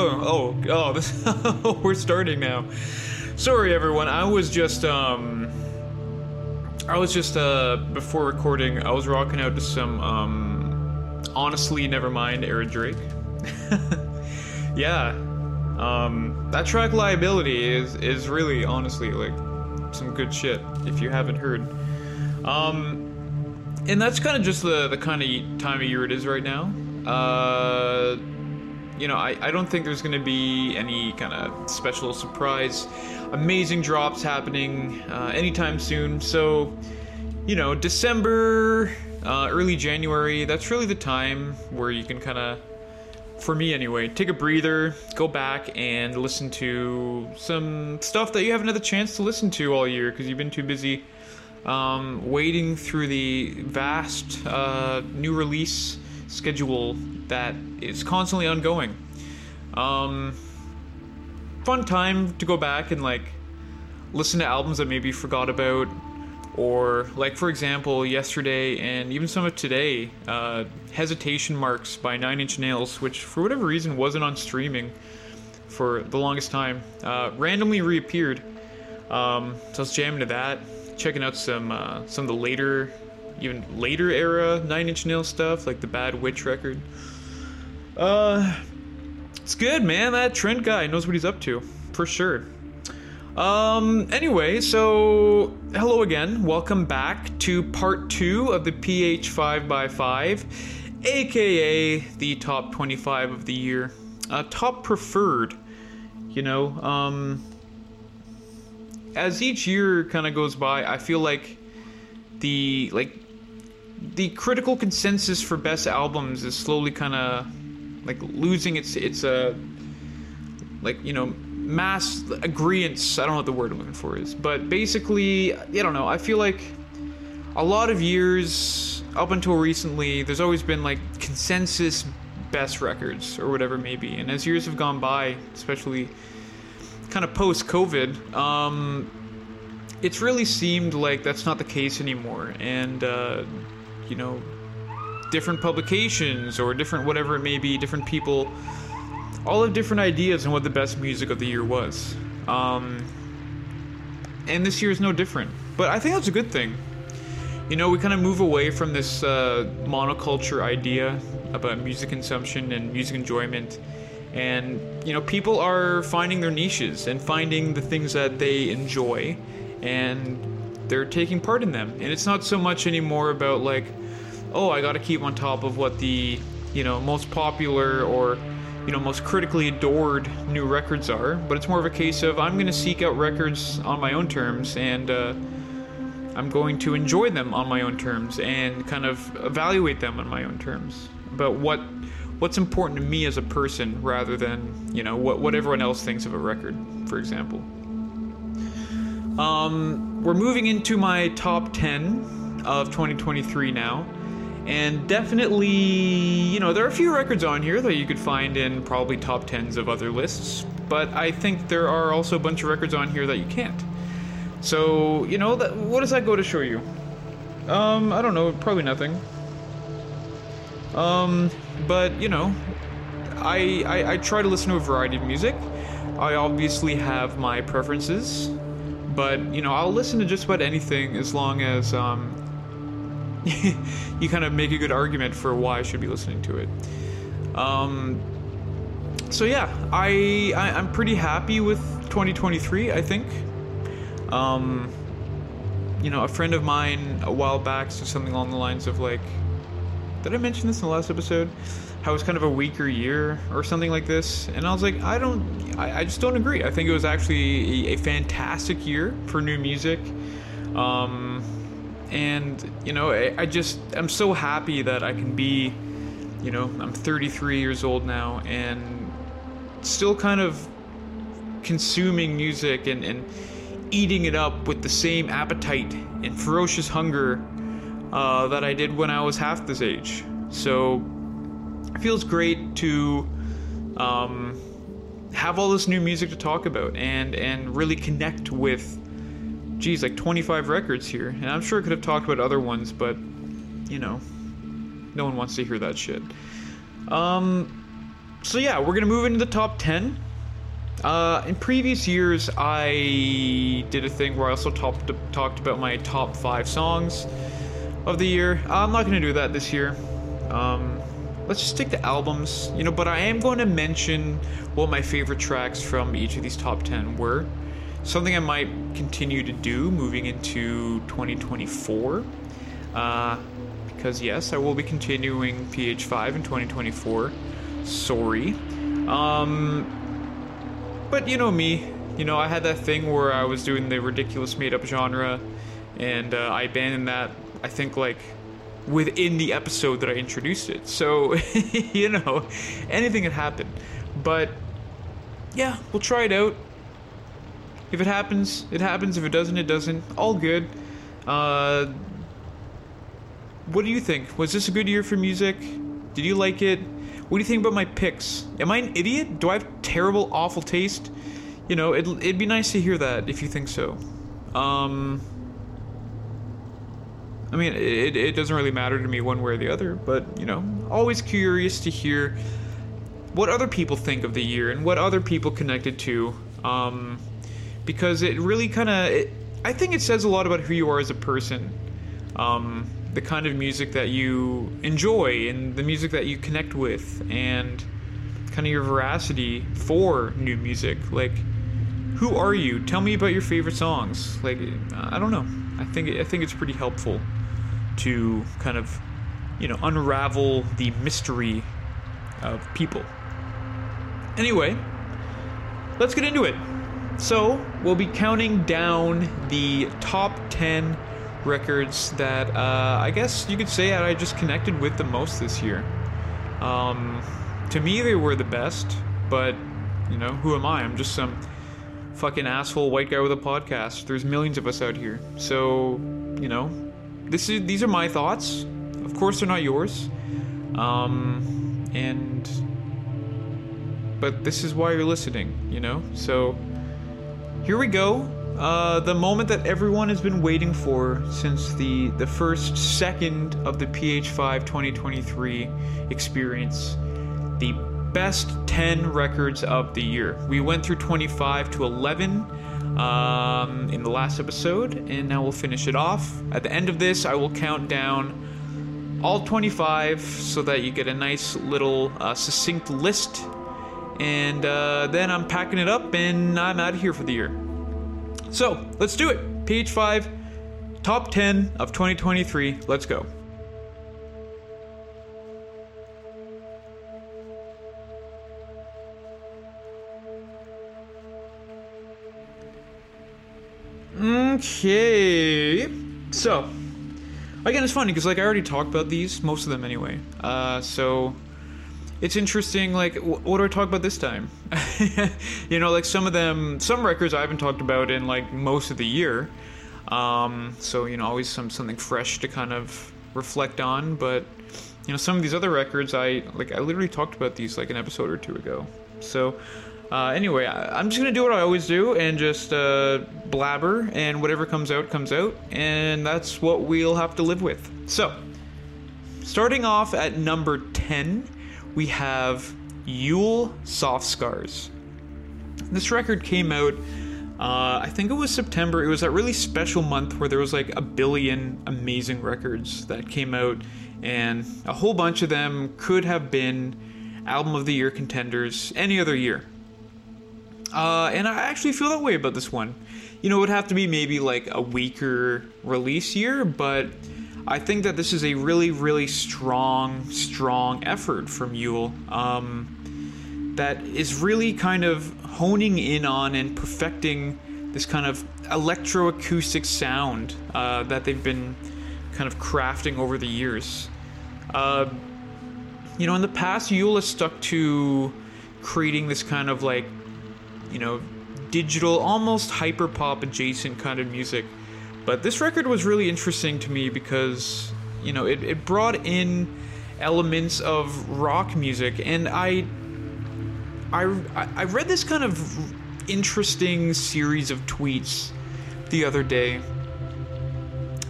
Oh, oh, oh, this, we're starting now. Sorry, everyone. I was just, um, I was just, uh, before recording, I was rocking out to some, um, honestly, never mind, Eric Drake. yeah, um, that track liability is is really, honestly, like some good shit. If you haven't heard, um, and that's kind of just the the kind of time of year it is right now. Uh you know, I, I don't think there's going to be any kind of special surprise, amazing drops happening uh, anytime soon. So, you know, December, uh, early January, that's really the time where you can kind of, for me anyway, take a breather, go back and listen to some stuff that you haven't had the chance to listen to all year because you've been too busy um, wading through the vast uh, new release schedule that is constantly ongoing. Um, fun time to go back and like listen to albums that maybe forgot about, or like for example, yesterday and even some of today, uh, "Hesitation Marks" by Nine Inch Nails, which for whatever reason wasn't on streaming for the longest time, uh, randomly reappeared. Um, so I was jamming to that, checking out some uh, some of the later, even later era Nine Inch Nail stuff, like the Bad Witch record. Uh, it's good, man. That Trent guy knows what he's up to, for sure. Um, anyway, so hello again. Welcome back to part two of the PH 5x5, aka the top 25 of the year. Uh, top preferred, you know. Um, as each year kind of goes by, I feel like the like the critical consensus for best albums is slowly kind of like losing its its uh like you know mass agreement. I don't know what the word I'm looking for is, but basically, I don't know. I feel like a lot of years up until recently, there's always been like consensus best records or whatever it may be, and as years have gone by, especially kind of post COVID, um, it's really seemed like that's not the case anymore, and uh, you know different publications or different whatever it may be, different people, all have different ideas on what the best music of the year was. Um, and this year is no different. But I think that's a good thing. You know, we kind of move away from this uh, monoculture idea about music consumption and music enjoyment. And, you know, people are finding their niches and finding the things that they enjoy. And they're taking part in them. And it's not so much anymore about, like, oh, I got to keep on top of what the, you know, most popular or, you know, most critically adored new records are. But it's more of a case of I'm going to seek out records on my own terms and uh, I'm going to enjoy them on my own terms and kind of evaluate them on my own terms. But what what's important to me as a person rather than you know what what everyone else thinks of a record, for example. Um, we're moving into my top 10 of 2023 now. And definitely, you know, there are a few records on here that you could find in probably top tens of other lists, but I think there are also a bunch of records on here that you can't. So, you know, that, what does that go to show you? Um, I don't know, probably nothing. Um, but, you know, I, I, I try to listen to a variety of music. I obviously have my preferences, but, you know, I'll listen to just about anything as long as, um, you kind of make a good argument for why I should be listening to it. Um, so yeah, I, I am pretty happy with 2023. I think. Um, you know, a friend of mine a while back said something along the lines of like, did I mention this in the last episode? How it's kind of a weaker year or something like this, and I was like, I don't, I, I just don't agree. I think it was actually a, a fantastic year for new music. Um, and you know I, I, just i'm so happy that i can be you know i'm 33 years old now and still kind of consuming music and, and eating it up with the same appetite and ferocious hunger uh, that i did when i was half this age. So it feels great to um, have all this new music to talk about and and really connect with geez, like 25 records here. And I'm sure I could have talked about other ones, but, you know, no one wants to hear that shit. Um, so yeah, we're gonna move into the top ten. Uh, in previous years, I did a thing where I also talked talked about my top five songs of the year. I'm not gonna do that this year. Um, let's just stick to albums, you know. But I am going to mention what my favorite tracks from each of these top ten were. Something I might continue to do moving into 2024. Uh, because yes, I will be continuing PH5 in 2024. Sorry. Um, but you know me, you know, I had that thing where I was doing the ridiculous made up genre, and uh, I abandoned that, I think, like within the episode that I introduced it. So, you know, anything can happen. But yeah, we'll try it out. If it happens, it happens. If it doesn't, it doesn't. All good. Uh, what do you think? Was this a good year for music? Did you like it? What do you think about my picks? Am I an idiot? Do I have terrible, awful taste? You know, it'd, it'd be nice to hear that if you think so. Um, I mean, it, it doesn't really matter to me one way or the other, but, you know, always curious to hear what other people think of the year and what other people connected to. Um, because it really kind of, I think it says a lot about who you are as a person. Um, the kind of music that you enjoy and the music that you connect with and kind of your veracity for new music. Like who are you? Tell me about your favorite songs. Like i don't know. I think i think it's pretty helpful to kind of you know unravel the mystery of people. Anyway let's get into it so we'll be counting down the top 10 records that uh, I guess you could say I just connected with the most this year. Um, to me, they were the best, but you know, who am I? I'm just some fucking asshole white guy with a podcast. There's millions of us out here, so you know, this is these are my thoughts. Of course, they're not yours. Um, and but this is why you're listening, you know. So here we go. Uh, the moment that everyone has been waiting for since the, the first second of the PH5 2023 experience. The best 10 records of the year. We went through 25 to 11 um, in the last episode, and now we'll finish it off. At the end of this, I will count down all 25 so that you get a nice little uh, succinct list. And uh, then I'm packing it up and I'm out of here for the year. So let's do it. PH5, top 10 of 2023. Let's go. Okay. So, again, it's funny because like I already talked about these, most of them anyway. Uh, so it's interesting. Like, what do I talk about this time? you know, like some of them, some records I haven't talked about in like most of the year. Um, so you know, always some something fresh to kind of reflect on. But you know, some of these other records, I like. I literally talked about these like an episode or two ago. So. Uh, anyway, I, am just gonna do what I always do and just uh, blabber, and whatever comes out comes out, and that's what we'll have to live with. So, starting off at number 10 we have Yeule Soft Scars. This record came out, uh, I think it was September. It was that really special month where there was like a billion amazing records that came out, and a whole bunch of them could have been album of the year contenders any other year. Uh, and I actually feel that way about this one. You know, it would have to be maybe like a weaker release year, but I think that this is a really, really strong, strong effort from Yeule um, that is really kind of honing in on and perfecting this kind of electroacoustic sound uh, that they've been kind of crafting over the years. Uh, you know, in the past, Yeule has stuck to creating this kind of like, you know, digital, almost hyper pop adjacent kind of music but this record was really interesting to me because, you know, it, it brought in elements of rock music, and I, I, I read this kind of interesting series of tweets the other day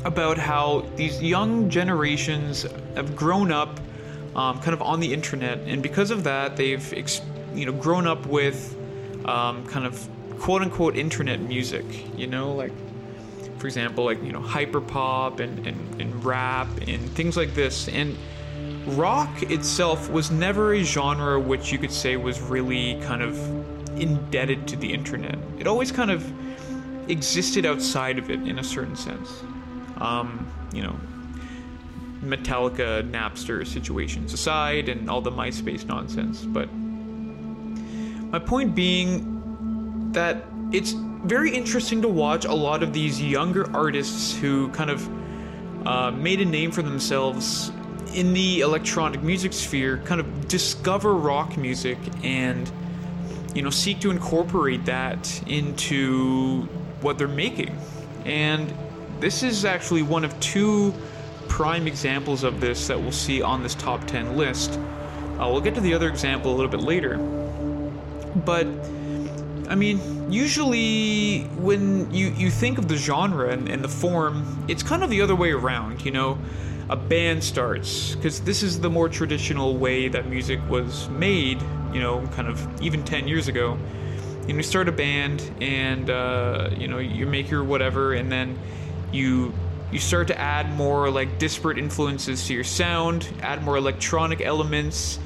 about how these young generations have grown up um, kind of on the internet, and because of that, they've ex- you know grown up with um, kind of quote unquote internet music. You know, like for example, like you know hyperpop and, and, and rap and things like this. And rock itself was never a genre which you could say was really kind of indebted to the internet. It always kind of existed outside of it in a certain sense. Um, you know, Metallica, Napster situations aside, and all the MySpace nonsense. But my point being that it's very interesting to watch a lot of these younger artists who kind of uh, made a name for themselves in the electronic music sphere kind of discover rock music and you know seek to incorporate that into what they're making. And this is actually one of two prime examples of this that we'll see on this top 10 list. Uh, we'll get to the other example a little bit later. But i mean usually when you, you think of the genre and, and the form it's kind of the other way around you know? A band starts because this is the more traditional way that music was made you know kind of even 10 years ago. You know you start a band and uh, you know you make your whatever and then you you start to add more like disparate influences to your sound add more electronic elements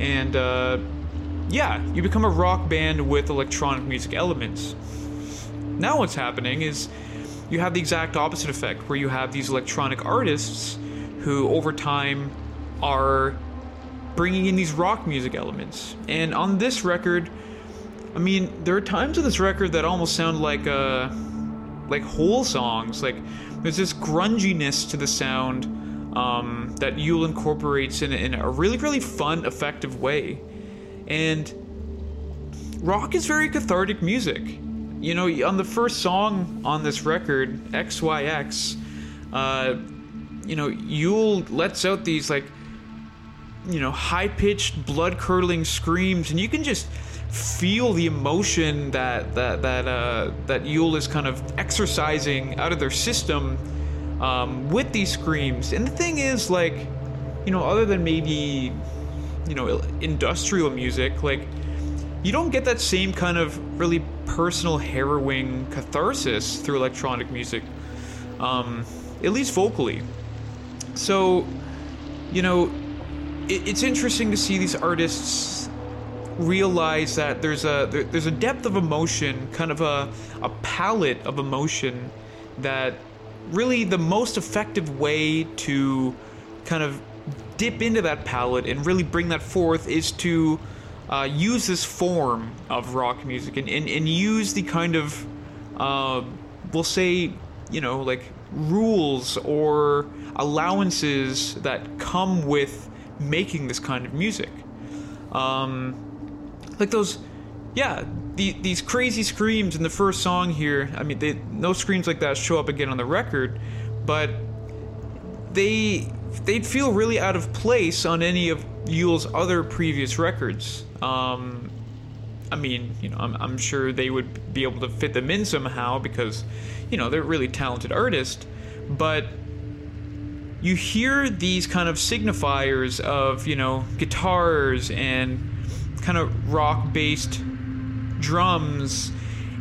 and uh, yeah you become a rock band with electronic music elements now what's happening is you have the exact opposite effect where you have these electronic artists who over time are bringing in these rock music elements. And on this record, I mean, there are times on this record that almost sound like uh like whole songs. Like there's this grunginess to the sound um, that Yeule incorporates in, in a really, really fun, effective way. And rock is very cathartic music. You know, on the first song on this record, XYX, uh, you know, Yeule lets out these like, you know, high pitched, blood curdling screams, and you can just feel the emotion that that that uh, that Yeule is kind of exercising out of their system um, with these screams. And the thing is, like, you know, other than maybe, you know, industrial music, like, you don't get that same kind of really personal, harrowing catharsis through electronic music, um, at least vocally. So, you know, it, it's interesting to see these artists realize that there's a there, there's a depth of emotion, kind of a a palette of emotion that really the most effective way to kind of dip into that palette and really bring that forth is to uh, use this form of rock music and, and, and use the kind of uh, we'll say you know like rules or allowances that come with making this kind of music. Um, like those, yeah, the, these crazy screams in the first song here. I mean, they, no screams like that show up again on the record, but they they'd feel really out of place on any of Yeule's other previous records. Um, I mean, you know, I'm, I'm sure they would be able to fit them in somehow because, you know, they're really talented artists, but you hear these kind of signifiers of, you know, guitars and kind of rock based drums.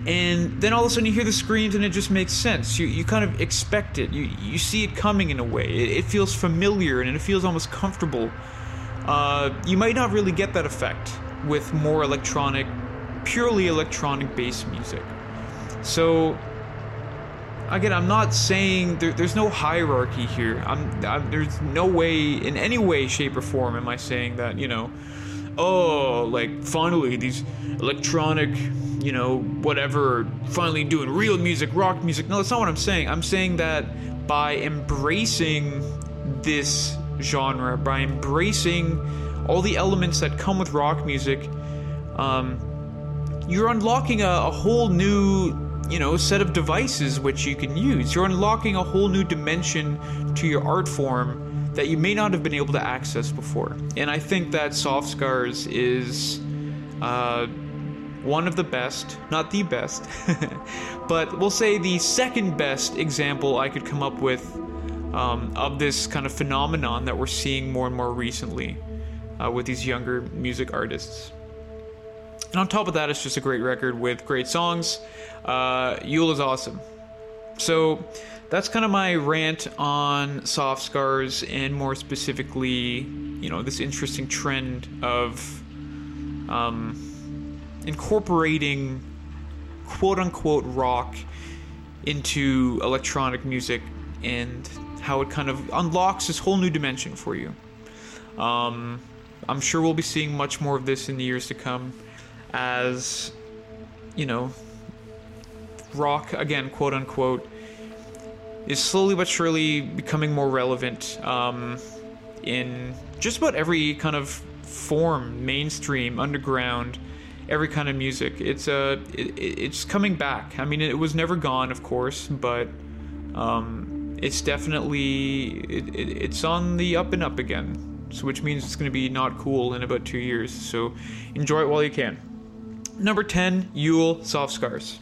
And then all of a sudden you hear the screams and it just makes sense. You, you kind of expect it. You, you see it coming in a way. It, it feels familiar and it feels almost comfortable. Uh, you might not really get that effect with more electronic, purely electronic based music. So again, I'm not saying there, there's no hierarchy here. I'm, I'm, there's no way, in any way, shape, or form, am I saying that you know, oh, like finally these electronic, you know, whatever, finally doing real music, rock music. No, that's not what I'm saying. I'm saying that by embracing this genre, by embracing all the elements that come with rock music, um, you're unlocking a, a whole new you know, set of devices which you can use. You're unlocking a whole new dimension to your art form that you may not have been able to access before. And I think that Soft Scars is uh, one of the best, not the best, but we'll say the second best example I could come up with um, of this kind of phenomenon that we're seeing more and more recently. uh, with these younger music artists. And on top of that, it's just a great record with great songs. Uh, Yeule is awesome. So that's kind of my rant on soft scars and more specifically, you know, this interesting trend of um, incorporating quote unquote rock into electronic music and how it kind of unlocks this whole new dimension for you. Um, I'm sure we'll be seeing much more of this in the years to come as, you know, rock, again, quote unquote, is slowly but surely becoming more relevant um, in just about every kind of form, mainstream, underground, every kind of music. It's uh, it, it's coming back. I mean, it was never gone, of course, but um, it's definitely it, it, it's on the up and up again. So, which means it's going to be not cool in about two years. So, enjoy it while you can. Number ten, Yeule Soft Scars.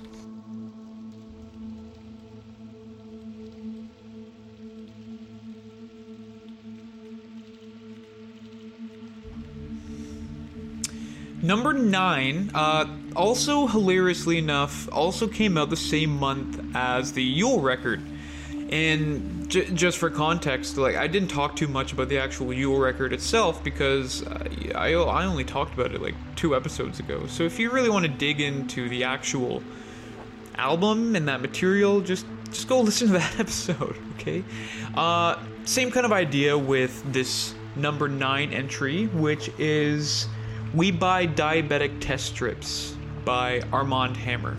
Number nine, uh, also hilariously enough, also came out the same month as the Yeule record. And j- just for context, like I didn't talk too much about the actual Yeule record itself because I, I only talked about it like two episodes ago. So if you really want to dig into the actual album and that material, just just go listen to that episode, okay? Uh, same kind of idea with this number nine entry, which is we Buy Diabetic Test Strips by Armand Hammer.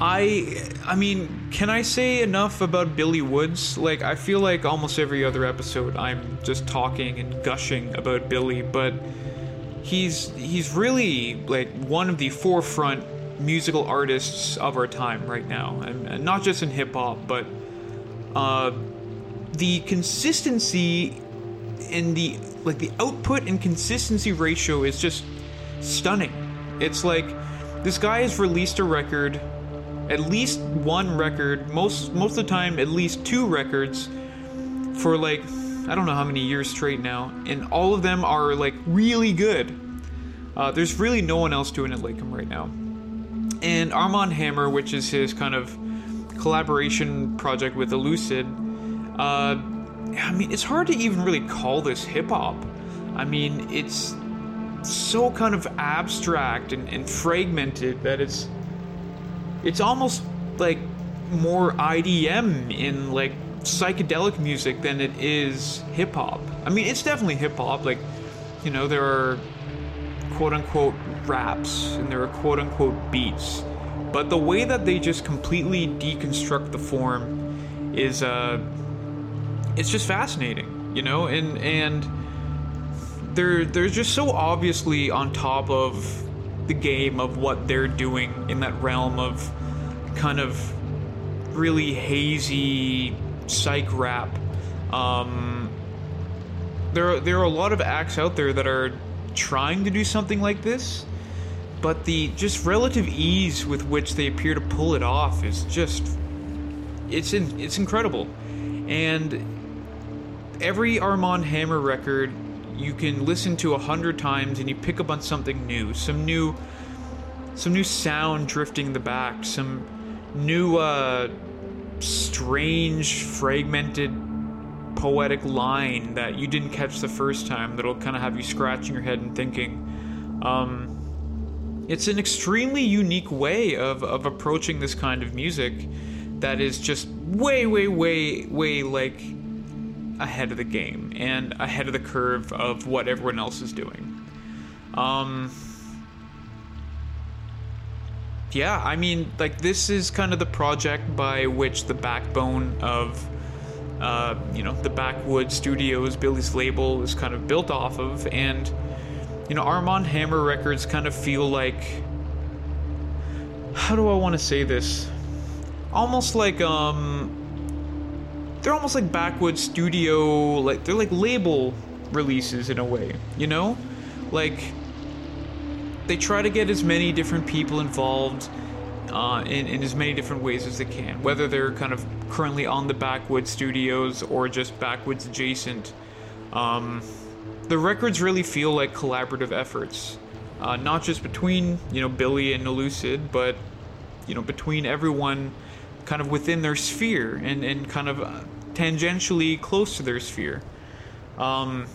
I I mean, can I say enough about Billy Woods? Like I feel like almost every other episode I'm just talking and gushing about Billy, but he's he's really like one of the forefront musical artists of our time right now, and, and not just in hip hop, but uh, the consistency in the like the output and consistency ratio is just stunning. It's like this guy has released a record, at least one record, most most of the time at least two records for like I don't know how many years straight now, and all of them are like really good. Uh, there's really no one else doing it like him right now. And Armand Hammer, which is his kind of collaboration project with Elucid, uh, I mean, it's hard to even really call this hip hop. I mean, it's so kind of abstract and, and fragmented that it's it's almost like more IDM in like psychedelic music than it is hip hop. I mean, it's definitely hip hop. Like, you know, there are quote unquote raps and there are quote unquote beats, but the way that they just completely deconstruct the form is uh it's just fascinating, you know, and and they're they're just so obviously on top of the game of what they're doing in that realm of kind of really hazy psych rap. Um, there there are a lot of acts out there that are trying to do something like this, but the just relative ease with which they appear to pull it off is just it's in, it's incredible. And every Armand Hammer record you can listen to a hundred times and you pick up on something new, some new, some new sound drifting in the back, some new, uh, strange, fragmented, poetic line that you didn't catch the first time that'll kind of have you scratching your head and thinking. Um, it's an extremely unique way of, of approaching this kind of music that is just way, way, way, way like ahead of the game and ahead of the curve of what everyone else is doing. Um, yeah, I mean, like, this is kind of the project by which the backbone of, uh, you know, the Backwoodz Studioz, Billy's label, is kind of built off of. And, you know, Armand Hammer records kind of feel like. How do I want to say this? Almost like, um, they're almost like backwoods studio like they're like label releases in a way you know? Like they try to get as many different people involved uh, in, in as many different ways as they can whether they're kind of currently on the Backwoodz Studioz or just backwoods adjacent. Um, the records really feel like collaborative efforts, uh, not just between you know Billy and Elucid, but you know between everyone kind of within their sphere and and kind of uh, tangentially close to their sphere. Um,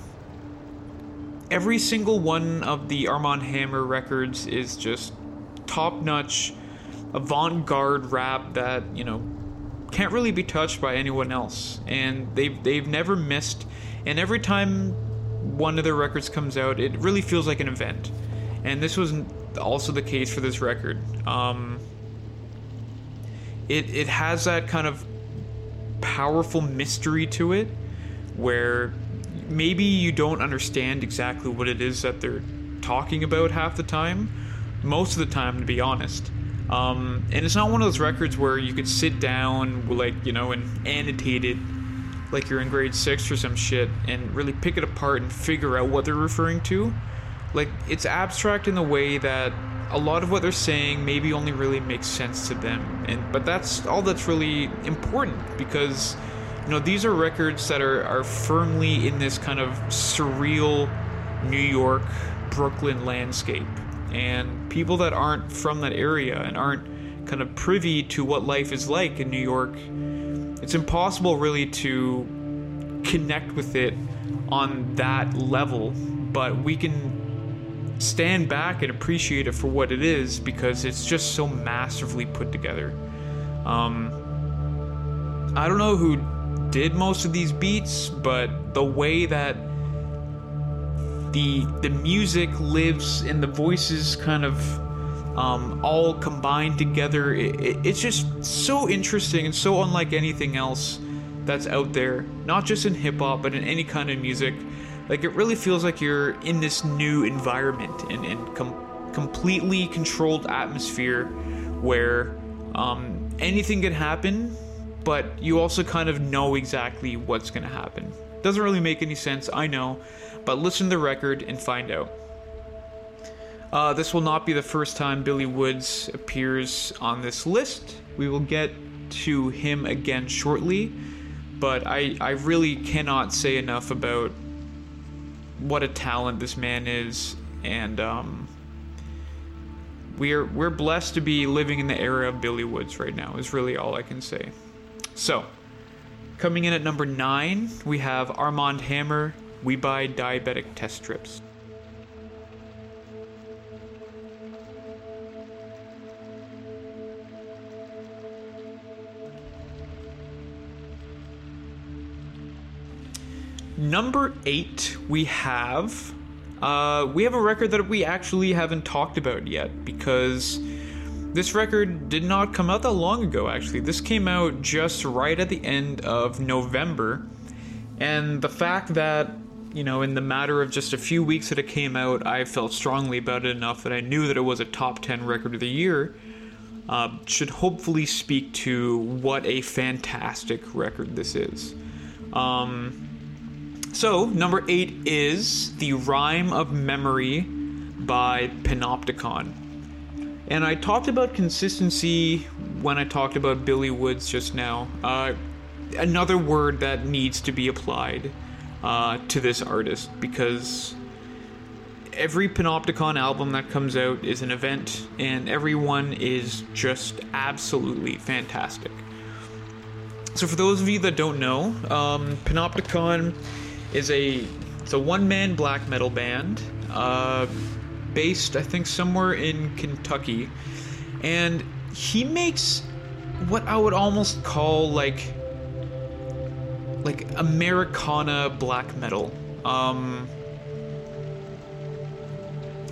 every single one of the Armand Hammer records is just top notch, avant garde rap that you know can't really be touched by anyone else, and they've they've never missed. And every time one of their records comes out, it really feels like an event. And this was also the case for this record. Um, it it has that kind of powerful mystery to it, where maybe you don't understand exactly what it is that they're talking about half the time, most of the time, to be honest. Um, and it's not one of those records where you could sit down, like, you know, and annotate it like you're in grade six or some shit and really pick it apart and figure out what they're referring to. Like, it's abstract in the way that a lot of what they're saying maybe only really makes sense to them. And but that's all that's really important because you know these are records that are, are firmly in this kind of surreal New York, Brooklyn landscape and people that aren't from that area and aren't kind of privy to what life is like in New York, it's impossible really to connect with it on that level, but we can stand back and appreciate it for what it is because it's just so massively put together. Um, I don't know who did most of these beats, but the way that the the music lives and the voices kind of um, all combined together. It, it, it's just so interesting and so unlike anything else that's out there, not just in hip hop, but in any kind of music. Like, it really feels like you're in this new environment and, and com- completely controlled atmosphere where um, anything can happen, but you also kind of know exactly what's going to happen. Doesn't really make any sense, I know, but listen to the record and find out. Uh, this will not be the first time Billy Woods appears on this list. We will get to him again shortly, but I, I really cannot say enough about what a talent this man is, and um, we're we're blessed to be living in the era of Billy Woods right now. Is really all I can say. So, coming in at number nine, we have Armand Hammer, we buy diabetic test strips. Number eight, we have uh, we have a record that we actually haven't talked about yet because this record did not come out that long ago. Actually, this came out just right at the end of November, and the fact that you know, in the matter of just a few weeks that it came out, I felt strongly about it enough that I knew that it was a top 10 record of the year. Uh, should hopefully speak to what a fantastic record this is. Um, so, number eight is The Rime of Memory by Panopticon. And I talked about consistency when I talked about Billy Woods just now. Uh, another word that needs to be applied uh, to this artist because every Panopticon album that comes out is an event, and everyone is just absolutely fantastic. So, for those of you that don't know, um, Panopticon is a it's a one man black metal band uh, based, I think, somewhere in Kentucky, and he makes what I would almost call like like Americana black metal. Um,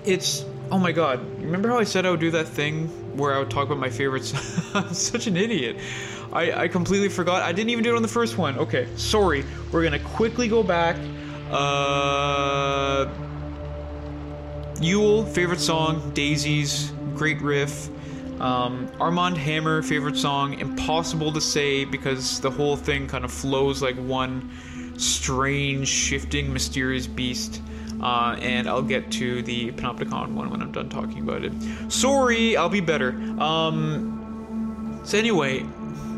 it's oh my god! Remember how I said I would do that thing where I would talk about my favorites? I'm such an idiot. I, I completely forgot. I didn't even do it on the first one. Okay, sorry. We're gonna quickly go back. Uh, Yeule, favorite song, Dazies, great riff. Um, Armand Hammer, favorite song, impossible to say because the whole thing kind of flows like one strange, shifting, mysterious beast. Uh, and I'll get to the Panopticon one when I'm done talking about it. Sorry, I'll be better. Um, so, anyway,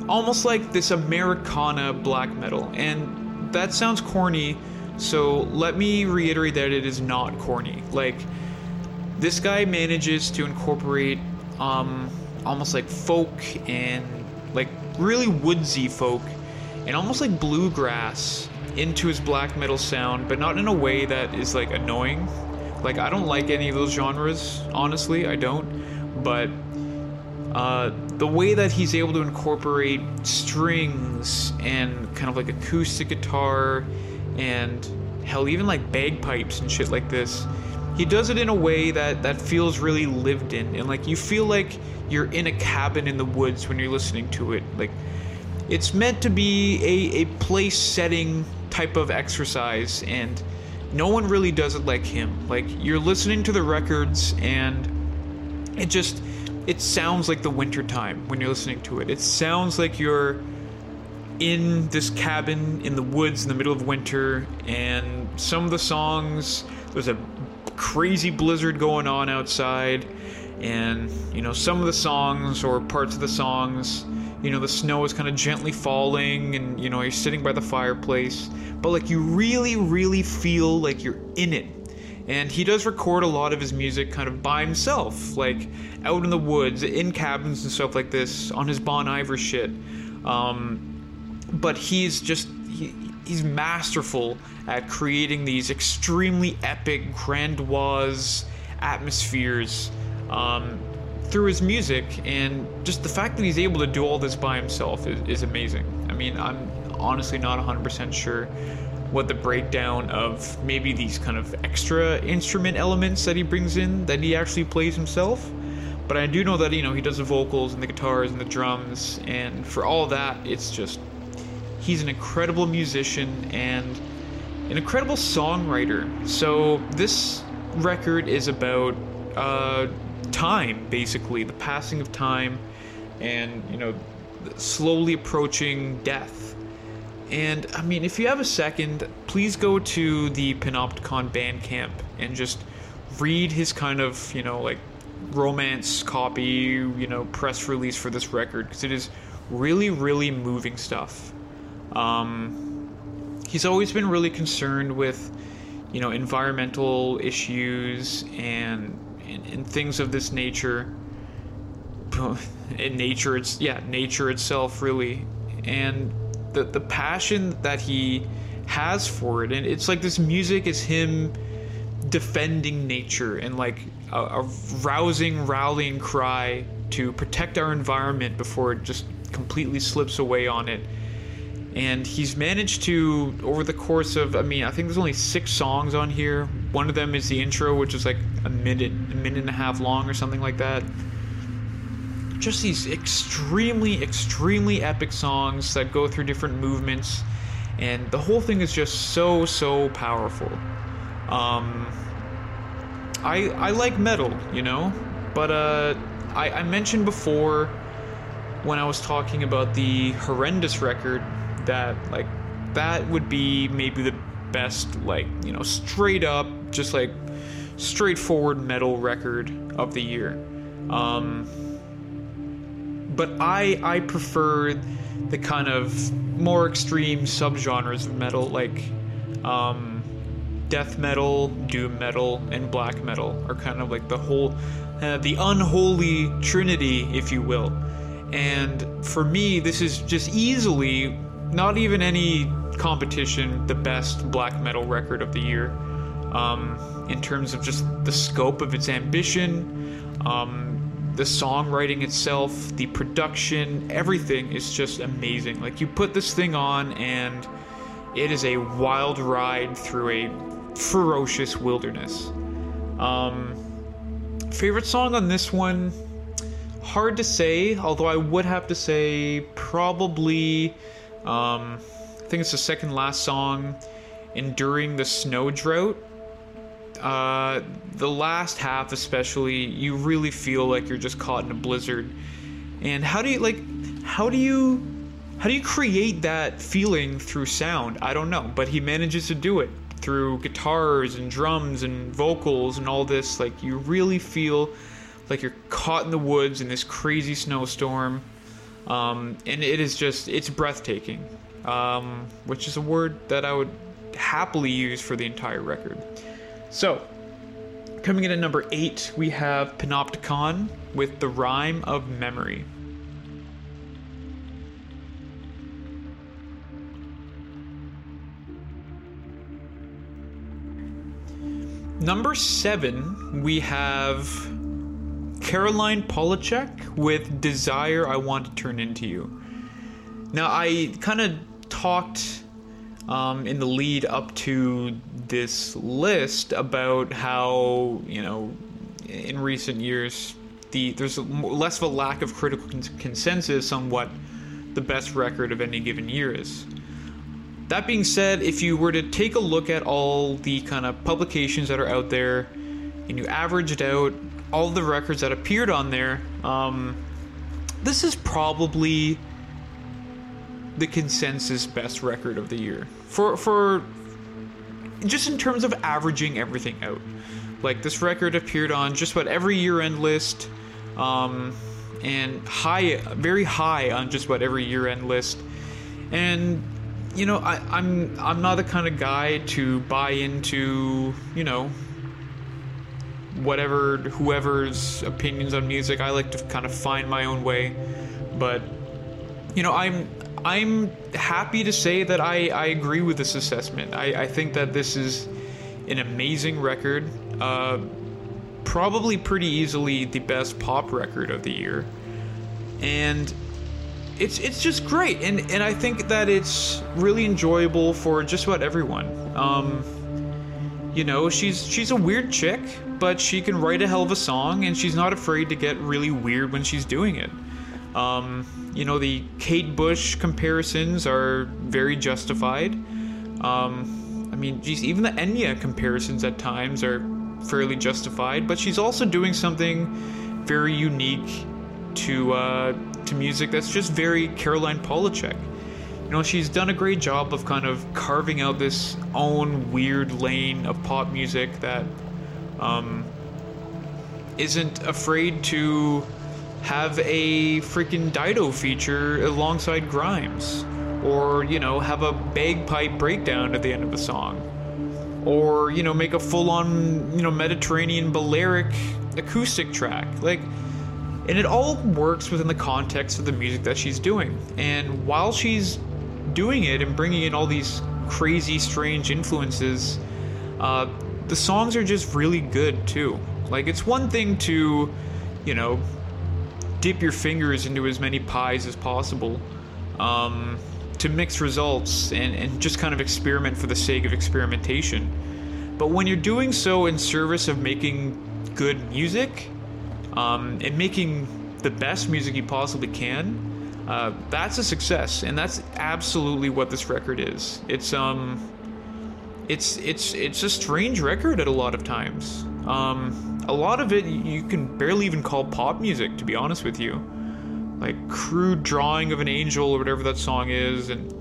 almost like this Americana black metal. And that sounds corny, So let me reiterate that it is not corny. Like this guy manages to incorporate um, almost like folk and like really woodsy folk and almost like bluegrass into his black metal sound, but not in a way that is like annoying. Like I don't like any of those genres, honestly, I don't. But uh, the way that he's able to incorporate strings and kind of like acoustic guitar and hell, even like bagpipes and shit like this, he does it in a way that that feels really lived in and like you feel like you're in a cabin in the woods when you're listening to it. Like it's meant to be a, a place setting type of exercise and no one really does it like him. Like you're listening to the records and it just it sounds like the winter time when you're listening to it. It sounds like you're in this cabin in the woods in the middle of winter, and some of the songs, there's a crazy blizzard going on outside, and you know, some of the songs or parts of the songs, you know, the snow is kind of gently falling, and you know, you're sitting by the fireplace, but like you really, really feel like you're in it and he does record a lot of his music kind of by himself, like out in the woods, in cabins and stuff like this, on his Bon Iver shit. Um, but he's just he, he's masterful at creating these extremely epic, grandiose atmospheres um, through his music, and just the fact that he's able to do all this by himself is, is amazing. I mean, I'm honestly not 100% sure what the breakdown of maybe these kind of extra instrument elements that he brings in that he actually plays himself. But I do know that you know he does the vocals and the guitars and the drums, and for all that, it's just he's an incredible musician and an incredible songwriter. So this record is about uh, time, basically the passing of time, and you know slowly approaching death and I mean, if you have a second, please go to the Panopticon Bandcamp and just read his kind of, you know, like romance copy, you know, press release for this record because it is really, really moving stuff. Um, he's always been really concerned with, you know, environmental issues and, and, and things of this nature. In nature, it's yeah, nature itself, really, and the the passion that he has for it, and it's like this music is him defending nature and like a, a rousing rallying cry to protect our environment before it just completely slips away on it. And he's managed to over the course of i mean i think there's only six songs on here. One of them is the intro which is like a minute a minute and a half long or something like that. Just these extremely, extremely epic songs that go through different movements, and the whole thing is just so, so powerful. Um, I I like metal, you know, but uh, I, I mentioned before when I was talking about the horrendous record that like that would be maybe the best like you know straight up just like straightforward metal record of the year. Um, but I I prefer the kind of more extreme subgenres of metal like um, death metal, doom metal, and black metal are kind of like the whole uh, the unholy trinity, if you will. And for me, this is just easily not even any competition the best black metal record of the year. Um, in terms of just the scope of its ambition, um, the songwriting itself, the production, everything is just amazing. Like you put this thing on and it is a wild ride through a ferocious wilderness. Um, favorite song on this one? Hard to say, although I would have to say probably. Um, I think it's the second last song, Enduring the Snow Drought. Uh, the last half, especially, you really feel like you're just caught in a blizzard. And how do you like? How do you? How do you create that feeling through sound? I don't know, but he manages to do it through guitars and drums and vocals and all this. Like you really feel like you're caught in the woods in this crazy snowstorm, um, and it is just it's breathtaking. Um, which is a word that I would happily use for the entire record. So, coming in at number eight, we have Panopticon with The Rime of Memory. Number seven, we have Caroline Polachek with Desire I Want to Turn Into You. Now, I kind of talked um, in the lead up to this list about how, you know, in recent years, the there's less of a lack of critical consensus on what the best record of any given year is. That being said, if you were to take a look at all the kind of publications that are out there and you averaged out all the records that appeared on there, um, this is probably the consensus best record of the year for for just in terms of averaging everything out. Like this record appeared on just about every year-end list, um, and high, very high on just about every year-end list, and you know, I, I'm I'm not the kind of guy to buy into, you know, whatever whoever's opinions on music. I like to kind of find my own way, but you know, I'm I'm happy to say that I, I agree with this assessment. I, I think that this is an amazing record. Uh, probably pretty easily the best pop record of the year. And it's it's just great, and and I think that it's really enjoyable for just about everyone. Um, you know, she's she's a weird chick, but she can write a hell of a song, and she's not afraid to get really weird when she's doing it. Um, you know, the Kate Bush comparisons are very justified. Um, I mean, geez, even the Enya comparisons at times are fairly justified, but she's also doing something very unique to uh, to music that's just very Caroline Polachek. You know, she's done a great job of kind of carving out this own weird lane of pop music that um, isn't afraid to have a freaking Dido feature alongside Grimes, or you know, have a bagpipe breakdown at the end of a song, or you know, make a full-on you know Mediterranean Balearic acoustic track. Like and it all works within the context of the music that she's doing. And while she's doing it and bringing in all these crazy, strange influences, uh, the songs are just really good too. Like, it's one thing to, you know, dip your fingers into as many pies as possible, um, to mix results and, and just kind of experiment for the sake of experimentation. But when you're doing so in service of making good music, um, and making the best music you possibly can, uh, that's a success, and that's absolutely what this record is. It's um, it's it's it's a strange record at a lot of times. Um, a lot of it you can barely even call pop music, to be honest with you. Like crude drawing of an angel or whatever that song is, and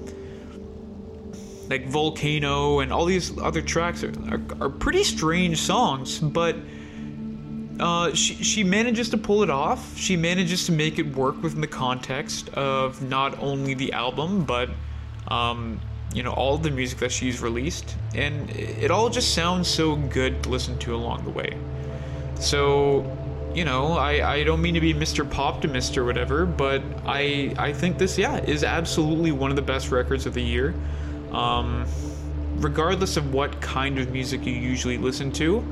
like volcano and all these other tracks are, are, are pretty strange songs, but uh, she, she manages to pull it off. She manages to make it work within the context of not only the album, but um, you know all the music that she's released, and it all just sounds so good to listen to along the way. So, you know, I, I don't mean to be Mr. Poptimist or whatever, but I I think this yeah is absolutely one of the best records of the year. Um, regardless of what kind of music you usually listen to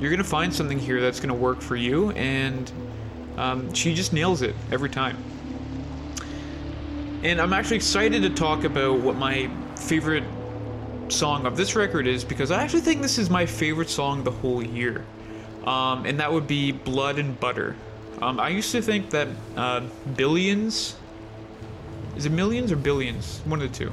you're gonna find something here that's gonna work for you, and um, she just nails it every time. And I'm actually excited to talk about what my favorite song of this record is because I actually think this is my favorite song the whole year, um, and that would be "Blood and Butter." Um, I used to think that uh, Billions is it millions or billions? One of the two.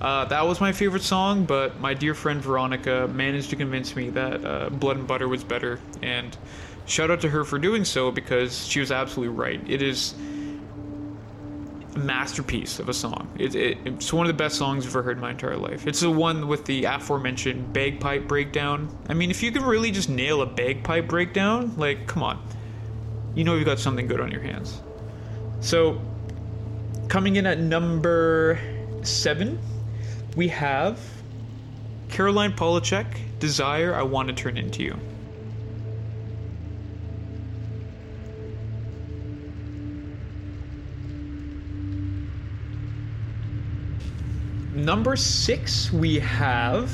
Uh, that was my favorite song, but my dear friend Veronica managed to convince me that uh, Blood and Butter was better, and shout out to her for doing so because she was absolutely right. It is a masterpiece of a song. It, it, it's one of the best songs I've ever heard in my entire life. It's the one with the aforementioned bagpipe breakdown. I mean, if you can really just nail a bagpipe breakdown, like, come on. You know you've got something good on your hands. So, coming in at number seven we have Caroline Polachek, Desire, I Want to Turn Into You. Number six, we have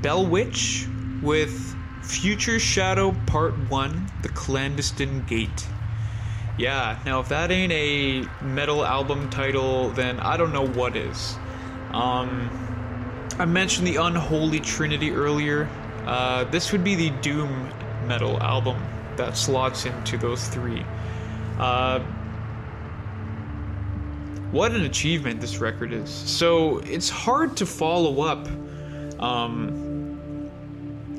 Bell Witch with Future Shadow Part 1 The Clandestine Gate. Yeah, now if that ain't a metal album title, then I don't know what is. Um, I mentioned the Unholy Trinity earlier. Uh, this would be the Doom metal album that slots into those three. Uh, what an achievement this record is. So it's hard to follow up, um,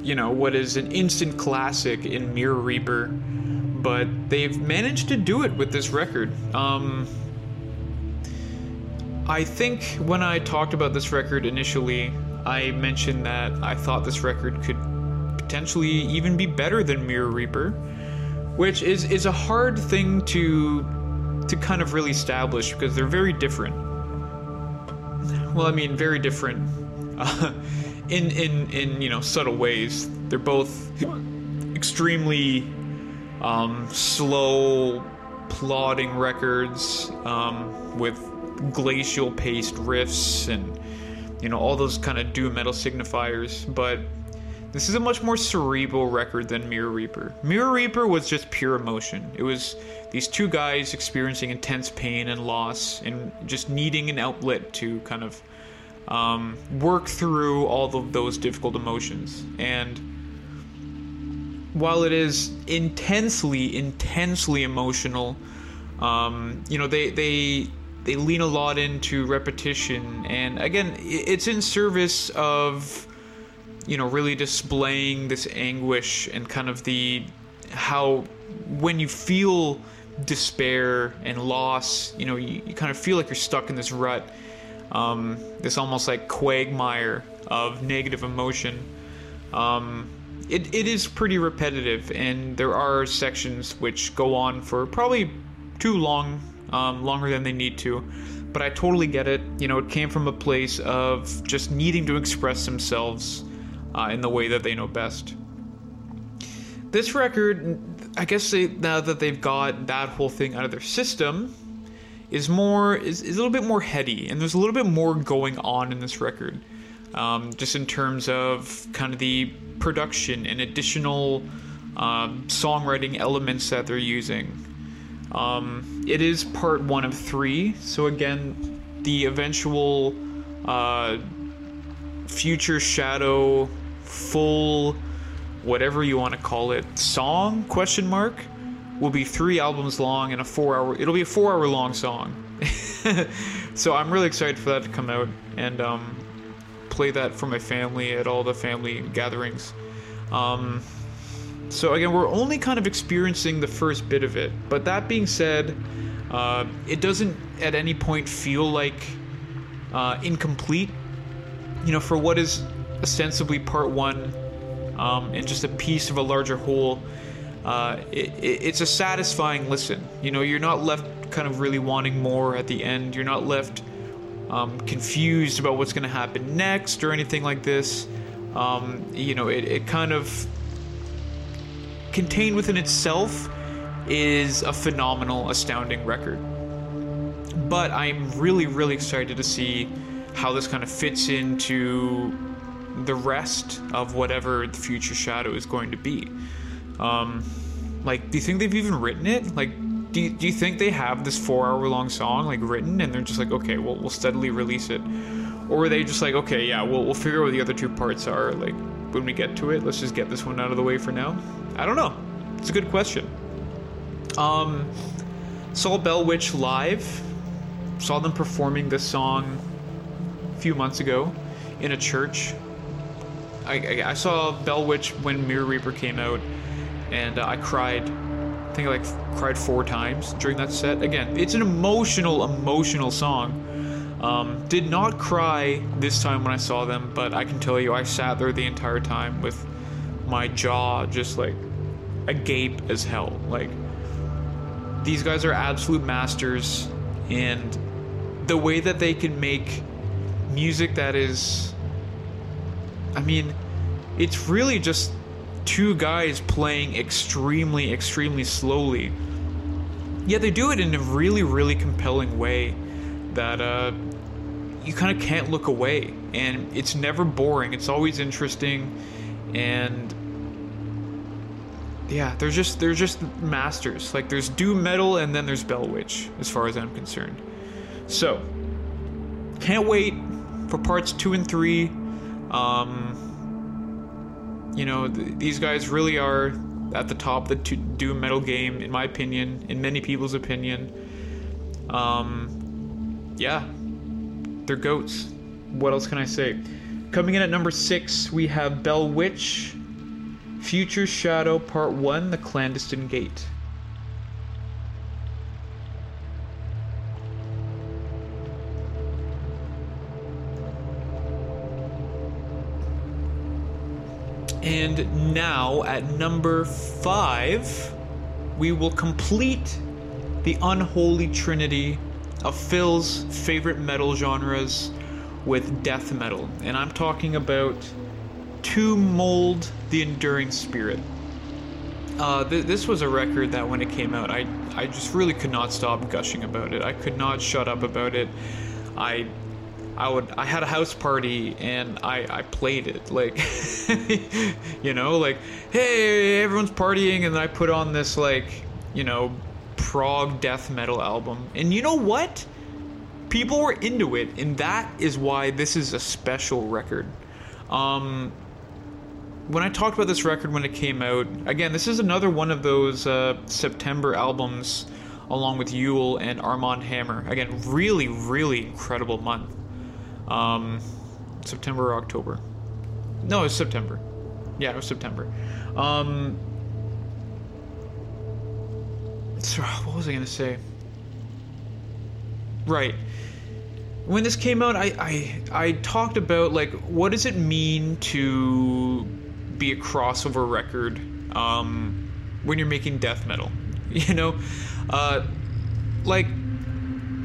you know, what is an instant classic in Mirror Reaper, but they've managed to do it with this record. Um, I think when I talked about this record initially, I mentioned that I thought this record could potentially even be better than Mirror Reaper, which is is a hard thing to to kind of really establish because they're very different. Well, I mean, very different uh, in in in you know subtle ways. They're both extremely um, slow, plodding records um, with glacial paced riffs and you know all those kind of doom metal signifiers, but this is a much more cerebral record than Mirror Reaper. Mirror Reaper was just pure emotion. It was these two guys experiencing intense pain and loss and just needing an outlet to kind of um, work through all of those difficult emotions. And while it is intensely, intensely emotional, um, you know, they, they, they lean a lot into repetition. And again, it's in service of, you know, really displaying this anguish and kind of the how when you feel despair and loss. You know, you, you kind of feel like you're stuck in this rut, um, this almost like quagmire of negative emotion. Um, it, it is pretty repetitive, and there are sections which go on for probably too long, um, longer than they need to. But I totally get it. You know, it came from a place of just needing to express themselves uh, in the way that they know best. This record I guess they, now that they've got that whole thing out of their system, is more is, is a little bit more heady, and there's a little bit more going on in this record, um, just in terms of kind of the production and additional um, songwriting elements that they're using. Um, it is part one of three, so again, the eventual uh, future shadow full whatever you want to call it song question mark will be three albums long and a four hour it'll be a four hour long song so i'm really excited for that to come out and um, play that for my family at all the family gatherings um, so again we're only kind of experiencing the first bit of it but that being said uh, it doesn't at any point feel like uh, incomplete you know for what is ostensibly part one um, and just a piece of a larger whole. Uh, it, it, it's a satisfying listen. You know, you're not left kind of really wanting more at the end. You're not left um, confused about what's going to happen next or anything like this. Um, you know, it, it kind of contained within itself is a phenomenal, astounding record. But I'm really, really excited to see how this kind of fits into the rest of whatever the future shadow is going to be. Um, like, do you think they've even written it? Like, do you, do you think they have this four hour long song like written and they're just like, okay, well, we'll steadily release it? Or are they just like, okay, yeah, we'll, we'll figure out what the other two parts are, like, when we get to it, let's just get this one out of the way for now? I don't know. It's a good question. Um, saw Bell Witch live. Saw them performing this song a few months ago in a church I, I, saw Bell Witch when Mirror Reaper came out, and uh, I cried. Think I like cried four times during that set. Again, it's an emotional, emotional song. Um, did not cry this time when I saw them, but I can tell you I sat there the entire time with my jaw just like agape as hell. Like these guys are absolute masters, and the way that they can make music that is I mean, it's really just two guys playing extremely, extremely slowly. Yet they do it in a really, really compelling way that uh, you kind of can't look away. And it's never boring, it's always interesting. And yeah, they're just they're just masters. Like there's doom metal and then there's Bell Witch, as far as I'm concerned. So can't wait for parts two and three. Um, you know, th- these guys really are at the top of the doom metal game, in my opinion, in many people's opinion. Um, yeah, they're goats. What else can I say? Coming in at number six, we have Bell Witch, Future Shadow Part 1 The Clandestine Gate. And now at number five, we will complete the unholy trinity of Phil's favorite metal genres with death metal. And I'm talking about Tomb Mold the Enduring Spirit. Uh, th- this was a record that when it came out, I, I just really could not stop gushing about it. I could not shut up about it. I I would I had a house party and I I played it like you know like hey everyone's partying and I put on this like you know prog death metal album. And you know what? People were into it and that is why this is a special record. Um when I talked about this record when it came out again this is another one of those uh, September albums along with Yeule and Armand Hammer. Again really really incredible month um, September or October. No, it was September. Yeah, it was September. Um, so what was I gonna say? Right. When this came out, I, I I talked about like what does it mean to be a crossover record um, when you're making death metal, you know, uh, like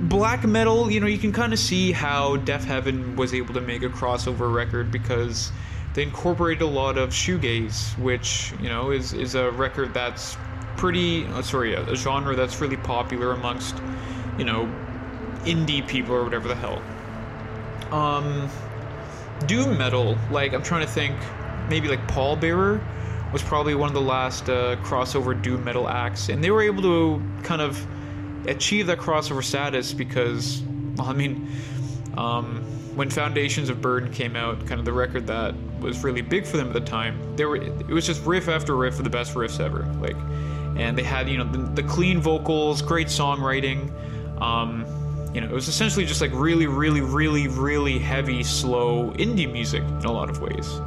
black metal, you know, you can kind of see how Deafheaven was able to make a crossover record because they incorporated a lot of shoegaze, which you know is is a record that's pretty uh, sorry a, a genre that's really popular amongst you know indie people or whatever the hell. Um, doom metal, like I'm trying to think, maybe like Pallbearer was probably one of the last uh, crossover doom metal acts, and they were able to kind of achieve that crossover status because, well, I mean, um, when Foundations of Burden came out, kind of the record that was really big for them at the time, there were it was just riff after riff of the best riffs ever. Like, and they had you know the, the clean vocals, great songwriting. Um, you know, it was essentially just like really, really, really, really heavy, slow indie music in a lot of ways.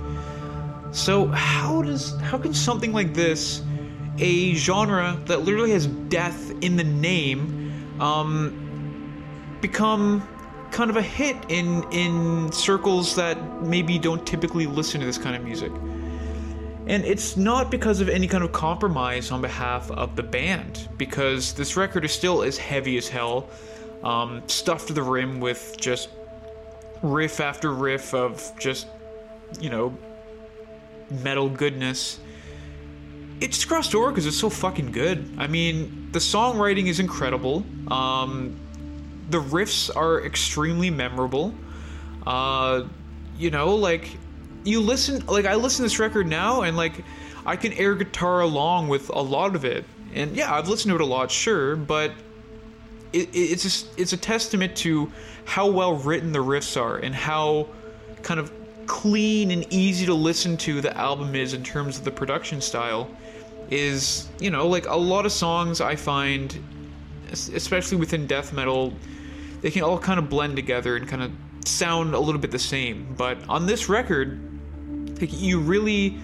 So how does how can something like this a genre that literally has death in the name um, become kind of a hit in in circles that maybe don't typically listen to this kind of music. And it's not because of any kind of compromise on behalf of the band, because this record is still as heavy as hell, um, stuffed to the rim with just riff after riff of just, you know, metal goodness it just crossed over because it's so fucking good. I mean, the songwriting is incredible. Um, the riffs are extremely memorable. Uh, you know, like you listen, like I listen to this record now, and like I can air guitar along with a lot of it. And yeah, I've listened to it a lot, sure, but it, it's just, it's a testament to how well written the riffs are and how kind of clean and easy to listen to the album is in terms of the production style is you know like a lot of songs i find especially within death metal they can all kind of blend together and kind of sound a little bit the same. But on this record like you really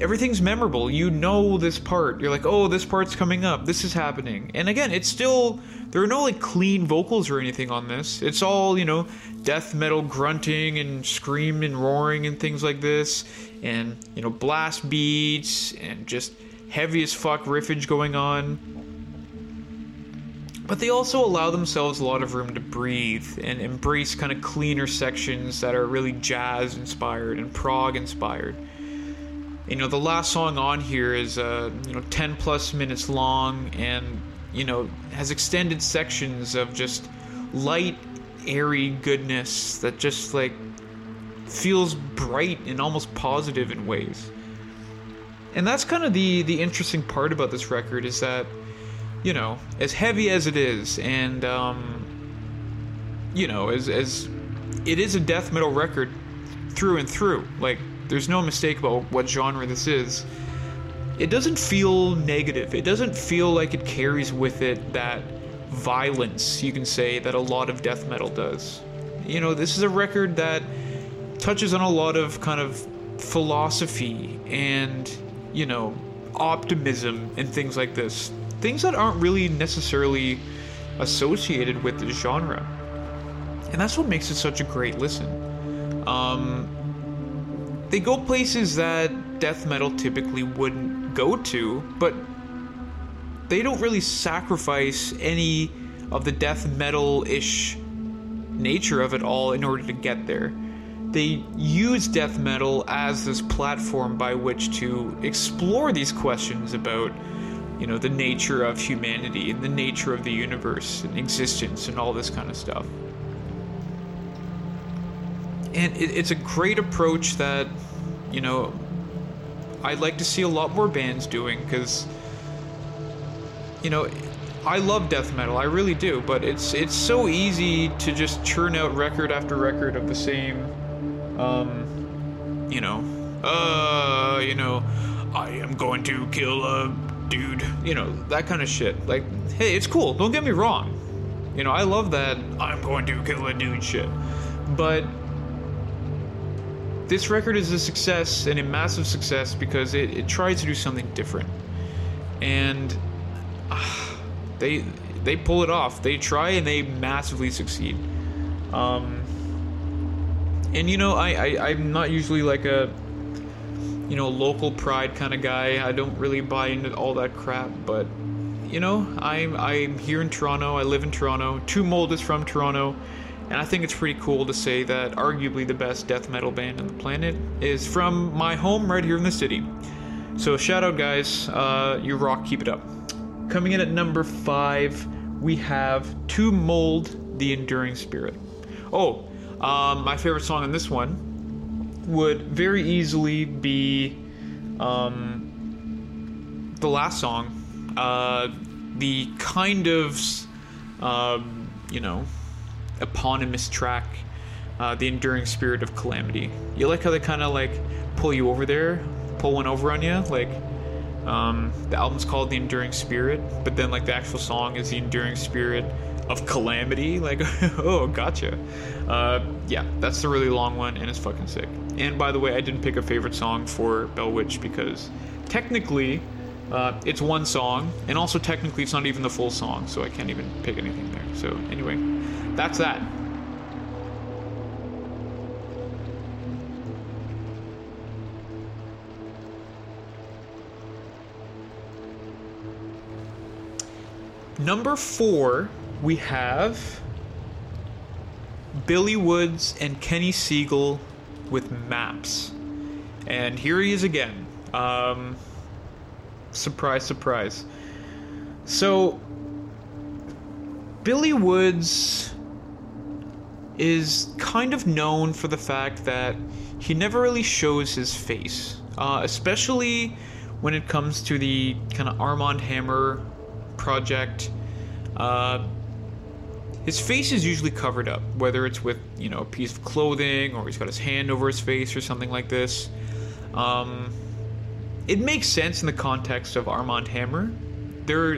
everything's memorable. You know this part. You're like oh this part's coming up. This is happening. And again it's still there are no like clean vocals or anything on this. It's all you know death metal grunting and scream and roaring and things like this. And you know blast beats and just heavy as fuck riffage going on. But they also allow themselves a lot of room to breathe and embrace kind of cleaner sections that are really jazz inspired and prog inspired. You know, the last song on here is uh, you know 10 plus minutes long and you know has extended sections of just light, airy goodness that just like feels bright and almost positive in ways. And that's kind of the the interesting part about this record is that you know, as heavy as it is, and um, you know, as as it is a death metal record through and through. Like, there's no mistake about what genre this is. It doesn't feel negative. It doesn't feel like it carries with it that violence, you can say, that a lot of death metal does. You know, this is a record that touches on a lot of kind of philosophy and, you know, optimism and things like this things that aren't really necessarily associated with the genre. And that's what makes it such a great listen. Um, they go places that death metal typically wouldn't go to, but they don't really sacrifice any of the death metal ish nature of it all in order to get there. They use death metal as this platform by which to explore these questions about you know, the nature of humanity and the nature of the universe and existence and all this kind of stuff. And it, it's a great approach that, you know, I'd like to see a lot more bands doing because, you know, I love death metal, I really do, but it's it's so easy to just churn out record after record of the same, um, you know, uh, you know, I am going to kill a dude. You know, that kind of shit. Like, hey, it's cool. Don't get me wrong. You know, I love that I'm going to kill a dude shit. But this record is a success and a massive success because it, it tries to do something different. And uh, they they pull it off. They try and they massively succeed. Um, and you know, I, I I'm not usually like a you know, local pride kind of guy. I don't really buy into all that crap, but you know, I'm I'm here in Toronto. I live in Toronto. Tomb Mold is from Toronto, and I think it's pretty cool to say that arguably the best death metal band on the planet is from my home right here in the city. So shout out, guys. Uh, you rock. Keep it up. Coming in at number five, we have Tomb Mold, The Enduring Spirit. Oh, um, my favorite song on this one would very easily be um, the last song, uh, the kind of, uh, you know, eponymous track, uh, The Enduring Spirit of Calamity. You like how they kind of like pull you over there, pull one over on you? Like, um, the album's called The Enduring Spirit, but then like the actual song is The Enduring Spirit of Calamity. Like, oh, gotcha. Uh, yeah, that's the really long one, and it's fucking sick. And by the way, I didn't pick a favorite song for Bell Witch because technically uh, it's one song, and also technically it's not even the full song, so I can't even pick anything there. So, anyway, that's that. Number four, we have Billy Woods and Kenny Segal with maps. And here he is again. Um, surprise, surprise. So, Billy Woods is kind of known for the fact that he never really shows his face, uh, especially when it comes to the kind of Armand Hammer project. Uh, his face is usually covered up, whether it's with you know a piece of clothing or he's got his hand over his face or something like this. Um, it makes sense in the context of Armand Hammer. They're,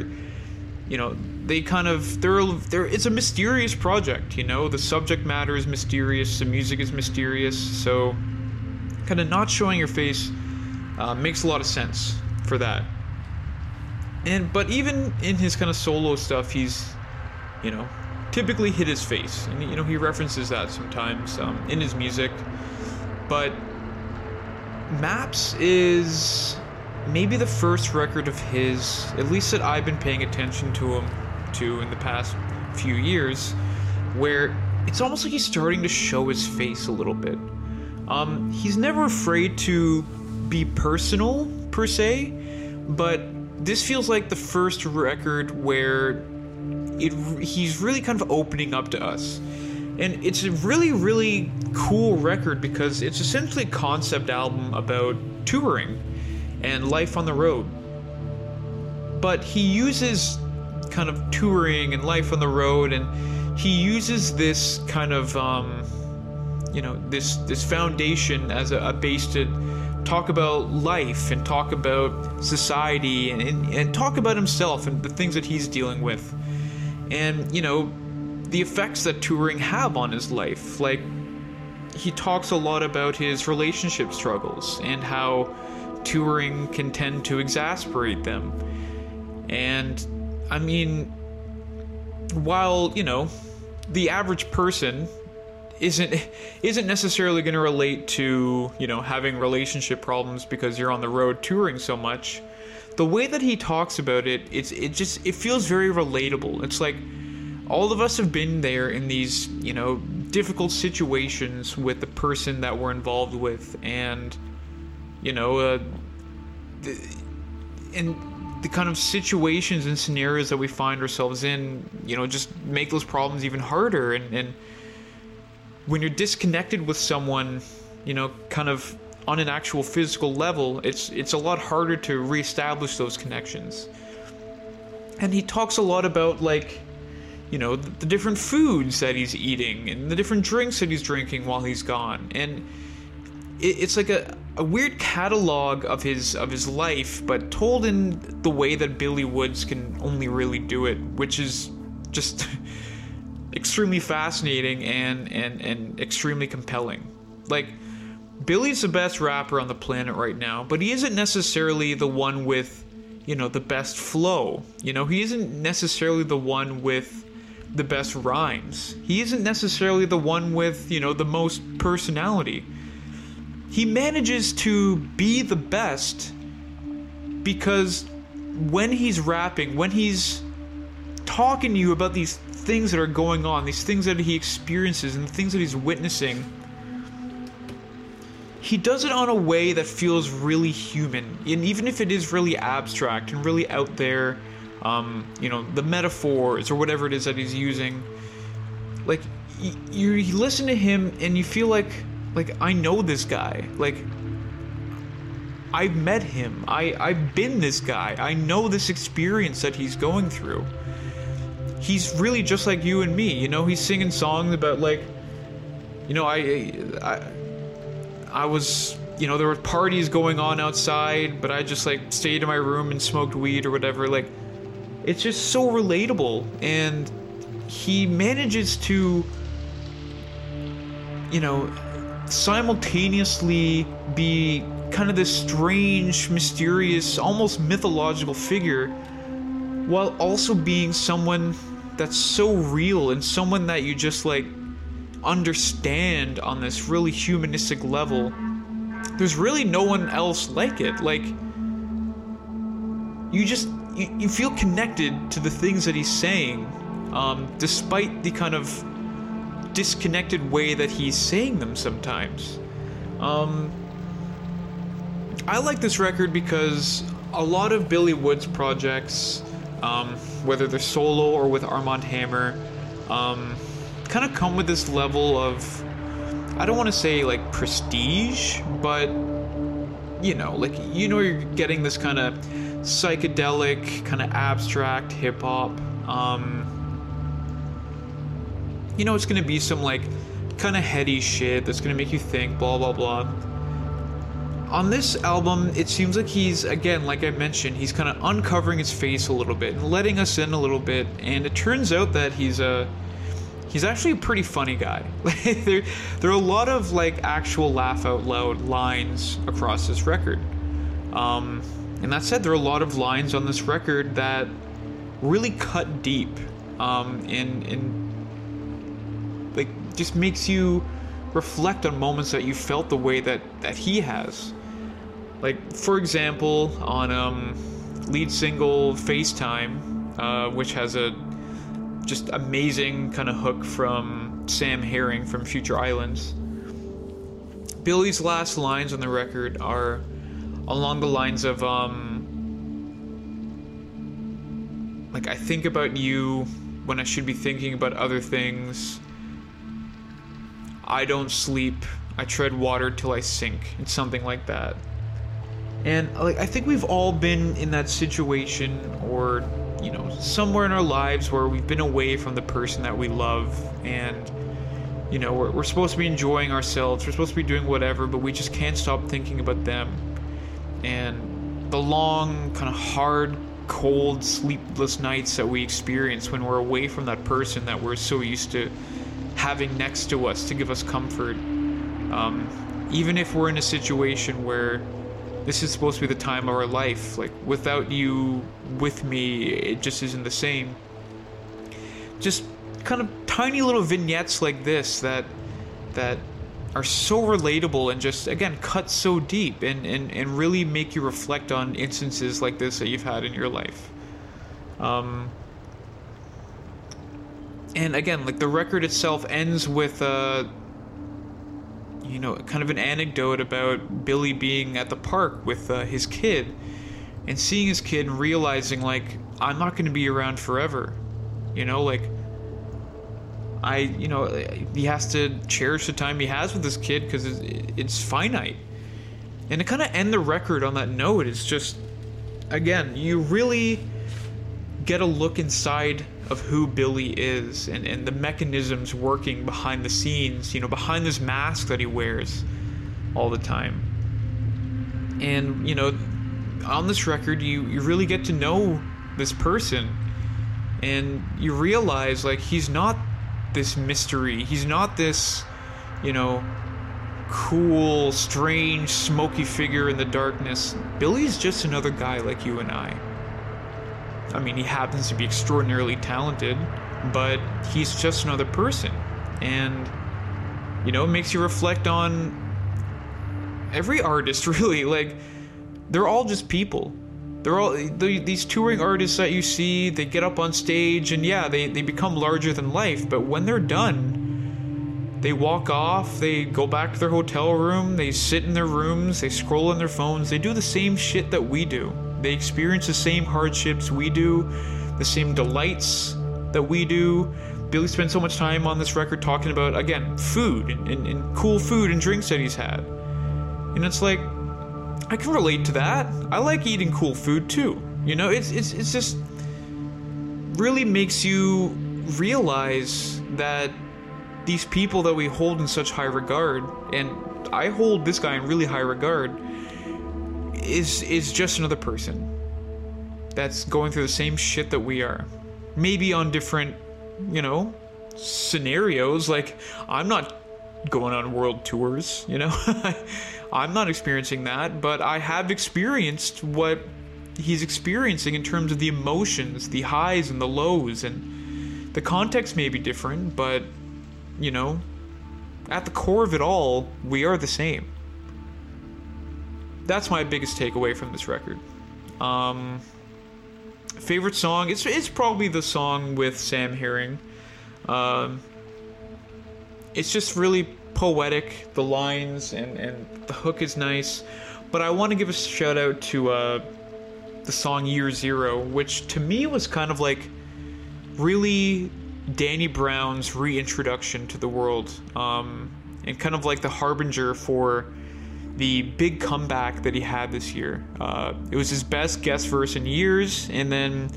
you know, they kind of they're it's a mysterious project. You know, the subject matter is mysterious, the music is mysterious, so kind of not showing your face uh, makes a lot of sense for that. And but even in his kind of solo stuff, he's, you know, typically hit his face. And, you know, he references that sometimes um, in his music. But Maps is maybe the first record of his, at least that I've been paying attention to him, to in the past few years, where it's almost like he's starting to show his face a little bit. Um, he's never afraid to be personal per se, but this feels like the first record where it he's really kind of opening up to us. And it's a really, really cool record because it's essentially a concept album about touring and life on the road. But he uses kind of touring and life on the road, and he uses this kind of, um, you know, this this foundation as a, a base to talk about life and talk about society and, and, and talk about himself and the things that he's dealing with. And, you know, the effects that touring have on his life. Like, he talks a lot about his relationship struggles and how touring can tend to exasperate them. And, I mean, while, you know, the average person isn't isn't necessarily going to relate to you know having relationship problems because you're on the road touring so much the way that he talks about it it's it just it feels very relatable. It's like all of us have been there in these you know difficult situations with the person that we're involved with and you know uh, and the kind of situations and scenarios that we find ourselves in you know just make those problems even harder and and when you're disconnected with someone, you know, kind of on an actual physical level, it's it's a lot harder to reestablish those connections. And he talks a lot about like, you know, the, the different foods that he's eating and the different drinks that he's drinking while he's gone, and it, it's like a a weird catalog of his of his life, but told in the way that Billy Woods can only really do it, which is just extremely fascinating and and and extremely compelling. Like Billy's the best rapper on the planet right now, but he isn't necessarily the one with, you know, the best flow. You know, he isn't necessarily the one with the best rhymes. He isn't necessarily the one with, you know, the most personality. He manages to be the best because when he's rapping, when he's talking to you about these things that are going on, these things that he experiences, and the things that he's witnessing, he does it on a way that feels really human. And even if it is really abstract and really out there, um, you know, the metaphors or whatever it is that he's using, like you, you listen to him and you feel like, like I know this guy, like. I've met him. I, I've been this guy. I know this experience that he's going through he's really just like you and me. You know, he's singing songs about like, you know, I, I, I was, you know, there were parties going on outside, but I just like stayed in my room and smoked weed or whatever. Like, it's just so relatable, and he manages to, you know, simultaneously be kind of this strange, mysterious, almost mythological figure while also being someone that's so real and someone that you just like understand on this really humanistic level. There's really no one else like it. Like you just you, you feel connected to the things that he's saying, um, despite the kind of disconnected way that he's saying them sometimes. Um, I like this record because a lot of Billy Woods projects um, whether they're solo or with Armand Hammer, um, kind of come with this level of, I don't want to say like prestige, but you know, like you know, you're getting this kind of psychedelic, kind of abstract hip hop. Um, you know, it's gonna be some like kind of heady shit that's gonna make you think, blah blah blah on this album, it seems like he's, again, like I mentioned, he's kind of uncovering his face a little bit and letting us in a little bit. And it turns out that he's a. He's actually a pretty funny guy. there, there are a lot of like actual laugh out loud lines across this record. Um, and that said, there are a lot of lines on this record that really cut deep um, in and like just makes you reflect on moments that you felt the way that, that he has. Like, for example, on um, lead single FaceTime, uh, which has a just amazing kind of hook from Sam Herring from Future Islands. Billy's last lines on the record are along the lines of, um, like, I think about you when I should be thinking about other things. I don't sleep. I tread water till I sink. It's something like that. And like I think we've all been in that situation or you know somewhere in our lives where we've been away from the person that we love and you know we're, we're supposed to be enjoying ourselves we're supposed to be doing whatever but we just can't stop thinking about them and the long kind of hard cold sleepless nights that we experience when we're away from that person that we're so used to having next to us to give us comfort um, even if we're in a situation where this is supposed to be the time of our life. Like, without you with me, it just isn't the same. Just kind of tiny little vignettes like this that that are so relatable and just again cut so deep and, and, and really make you reflect on instances like this that you've had in your life. Um, and again, like the record itself ends with uh, you know, kind of an anecdote about Billy being at the park with uh, his kid and seeing his kid and realizing, like, I'm not going to be around forever. You know, like, I, you know, he has to cherish the time he has with his kid because it's, it's finite. And to kind of end the record on that note is just, again, you really get a look inside of who Billy is and, and the mechanisms working behind the scenes, you know, behind this mask that he wears all the time. And, you know, on this record, you, you really get to know this person and you realize, like, he's not this mystery. He's not this, you know, cool, strange, smoky figure in the darkness. Billy's just another guy like you and I. I mean, he happens to be extraordinarily talented, but he's just another person. And, you know, it makes you reflect on every artist, really. Like, they're all just people. They're all these touring artists that you see, they get up on stage and yeah, they, they become larger than life, but when they're done, they walk off, they go back to their hotel room, they sit in their rooms, they scroll on their phones, they do the same shit that we do. They experience the same hardships we do, the same delights that we do. Billy spent so much time on this record talking about, again, food and, and, and cool food and drinks that he's had. And it's like, I can relate to that. I like eating cool food too. You know, it's, it's, it's just really makes you realize that these people that we hold in such high regard, and I hold this guy in really high regard, is is just another person that's going through the same shit that we are. Maybe on different, you know, scenarios. Like I'm not going on world tours, you know. I'm not experiencing that, but I have experienced what he's experiencing in terms of the emotions, the highs and the lows and the context may be different, but you know, at the core of it all, we are the same that's my biggest takeaway from this record. Um, favorite song? It's it's probably the song with Sam Herring. Um, it's just really poetic. The lines and and the hook is nice, but I want to give a shout out to uh, the song Year Zero, which to me was kind of like really Danny Brown's reintroduction to the world, um, and kind of like the harbinger for the big comeback that he had this year. Uh, it was his best guest verse in years, and then,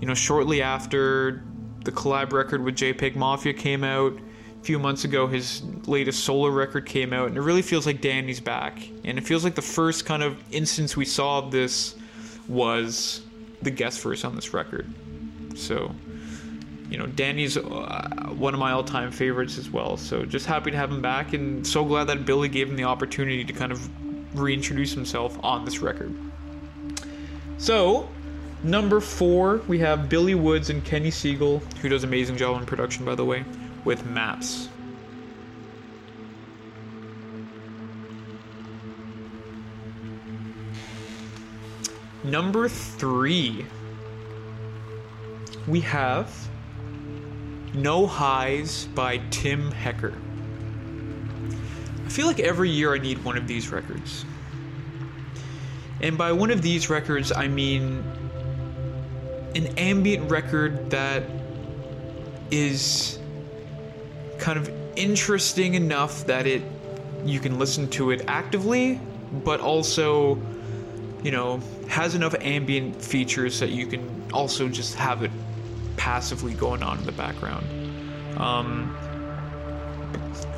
you know, shortly after the collab record with JPEG Mafia came out, a few months ago, his latest solo record came out, and it really feels like Danny's back. And it feels like the first kind of instance we saw of this was the guest verse on this record. So you know, Danny's uh, one of my all-time favorites as well. So just happy to have him back, and so glad that Billy gave him the opportunity to kind of reintroduce himself on this record. So, number four, we have Billy Woods and Kenny Segal, who does amazing job on production, by the way, with Maps. Number three, we have No Highs by Tim Hecker. I feel like every year I need one of these records. And by one of these records, I mean an ambient record that is kind of interesting enough that it you can listen to it actively, but also, you know, has enough ambient features that you can also just have it passively going on in the background. Um,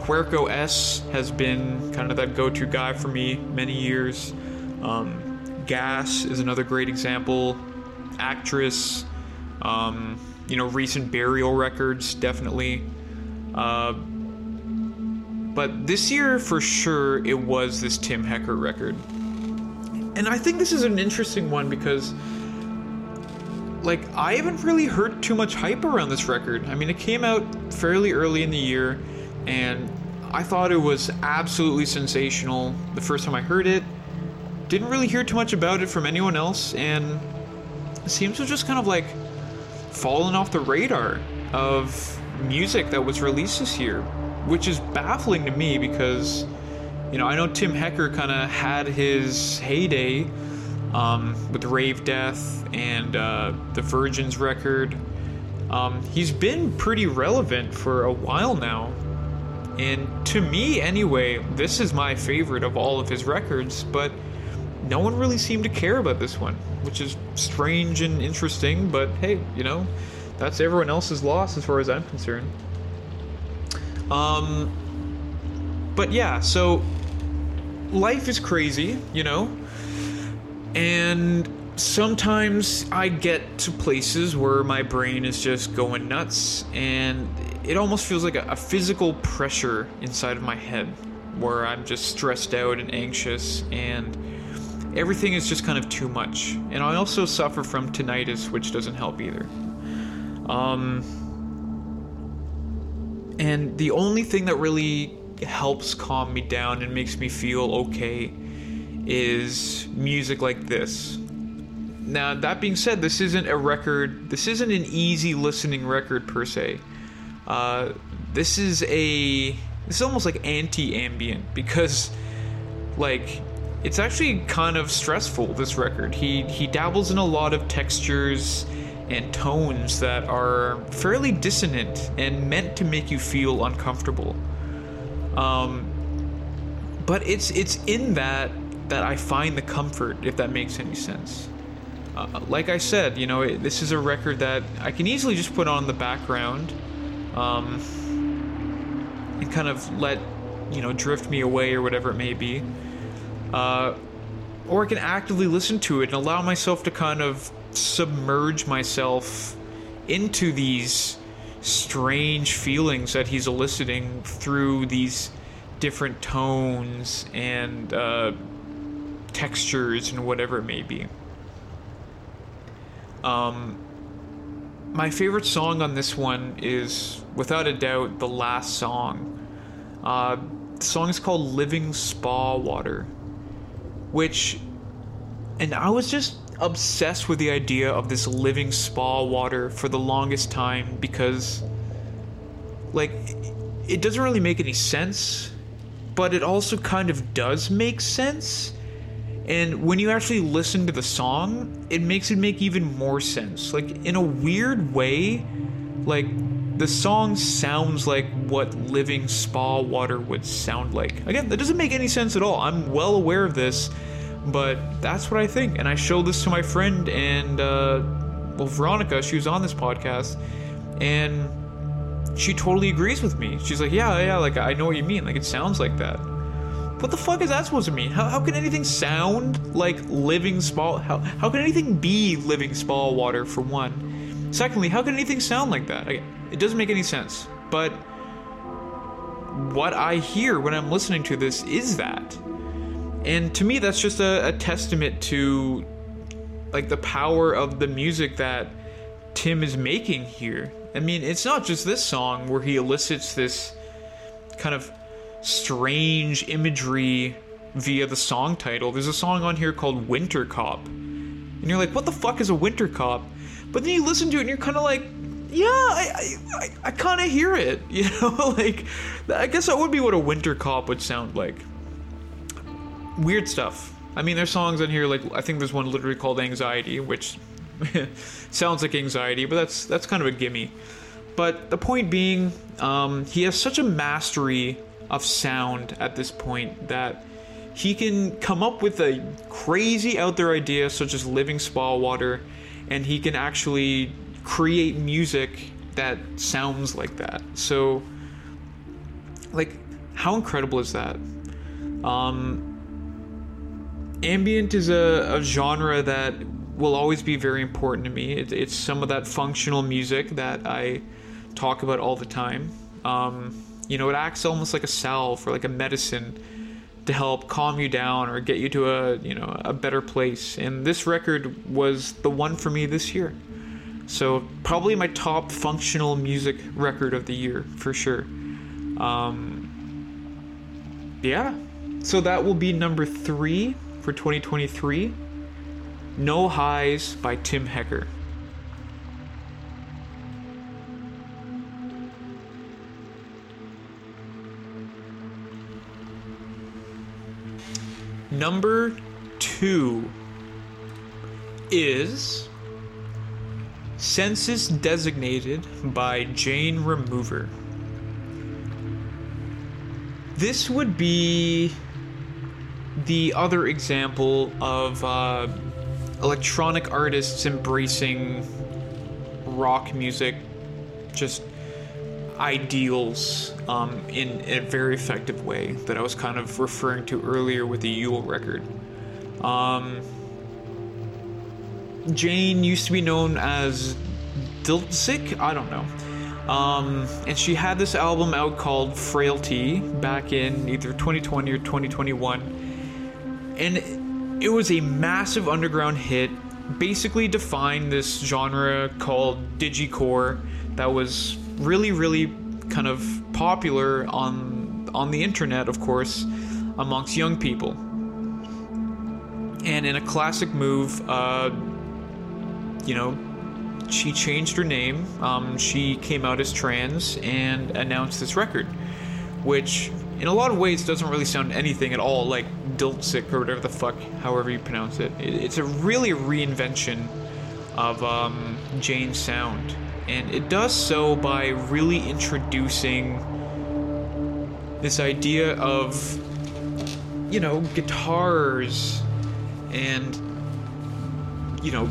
S has been kind of that go-to guy for me many years. Um, Gas is another great example. Actress, um, you know, recent burial records definitely. Uh, but this year, for sure, it was this Tim Hecker record. And I think this is an interesting one because, like, I haven't really heard too much hype around this record. I mean, it came out fairly early in the year, and I thought it was absolutely sensational the first time I heard it. Didn't really hear too much about it from anyone else, and it seems to just kind of like fallen off the radar of music that was released this year, which is baffling to me because, you know, I know Tim Hecker kind of had his heyday um, with Ravedeath and uh, the Virgins record. Um, he's been pretty relevant for a while now. And to me, anyway, this is my favorite of all of his records, but no one really seemed to care about this one, which is strange and interesting, but hey, you know, that's everyone else's loss as far as I'm concerned. Um, but yeah, so life is crazy, you know, and sometimes I get to places where my brain is just going nuts, and it almost feels like a, a physical pressure inside of my head where I'm just stressed out and anxious and everything is just kind of too much. And I also suffer from tinnitus, which doesn't help either. Um, and the only thing that really helps calm me down and makes me feel okay is music like this. Now, that being said, this isn't a record, this isn't an easy listening record per se. Uh, this is a. This is almost like anti ambient because, like, it's actually kind of stressful this record he he dabbles in a lot of textures and tones that are fairly dissonant and meant to make you feel uncomfortable um, but it's it's in that that I find the comfort if that makes any sense. Uh, like I said you know it, this is a record that I can easily just put on the background um, and kind of let you know drift me away or whatever it may be. Uh, or I can actively listen to it and allow myself to kind of submerge myself into these strange feelings that he's eliciting through these different tones and uh, textures and whatever it may be. Um, my favorite song on this one is, without a doubt, the last song. Uh, the song is called Living Spa Water which and I was just obsessed with the idea of this living spa water for the longest time because like it doesn't really make any sense but it also kind of does make sense and when you actually listen to the song it makes it make even more sense like in a weird way like the song sounds like what living spa water would sound like. Again, that doesn't make any sense at all. I'm well aware of this, but that's what I think. And I showed this to my friend and, uh, well, Veronica, she was on this podcast, and she totally agrees with me. She's like, yeah, yeah, like, I know what you mean. Like, it sounds like that. What the fuck is that supposed to mean? How, how can anything sound like living small? How, how can anything be living spa water, for one? Secondly, how can anything sound like that? It doesn't make any sense. But what I hear when I'm listening to this is that. And to me, that's just a, a testament to like the power of the music that Tim is making here. I mean, it's not just this song where he elicits this kind of strange imagery via the song title. There's a song on here called Winter Cop. And you're like, what the fuck is a winter cop? But then you listen to it and you're kind of like, yeah, I I, I kind of hear it. You know, like I guess that would be what a winter cop would sound like. Weird stuff. I mean, there's songs on here like I think there's one literally called "Anxiety," which sounds like anxiety, but that's that's kind of a gimme. But the point being, um, he has such a mastery of sound at this point that he can come up with a crazy out there idea such as living spa water, and he can actually create music that sounds like that. So, like, how incredible is that? Um, ambient is a, a genre that will always be very important to me. It, it's some of that functional music that I talk about all the time. Um, you know, it acts almost like a salve or like a medicine to help calm you down or get you to a you know a better place. And this record was the one for me this year. So probably my top functional music record of the year for sure. Um, yeah. So that will be number three for 2023. No Highs by Tim Hecker. Number two is Census Designated by Jane Remover. This would be the other example of uh, electronic artists embracing rock music, just ideals um, in a very effective way that I was kind of referring to earlier with the Yeule record. Um, Jane used to be known as dltzk, I don't know. Um, and she had this album out called Frailty back in either 2020 or 2021. And it was a massive underground hit, basically defined this genre called digicore that was really, really kind of popular on on the internet, of course, amongst young people. And in a classic move, uh, you know, she changed her name. Um, she came out as trans and announced this record, which in a lot of ways doesn't really sound anything at all like dltzk or whatever the fuck, however you pronounce it. It's a really reinvention of um, Jane's sound, and it does so by really introducing this idea of, you know, guitars and, you know,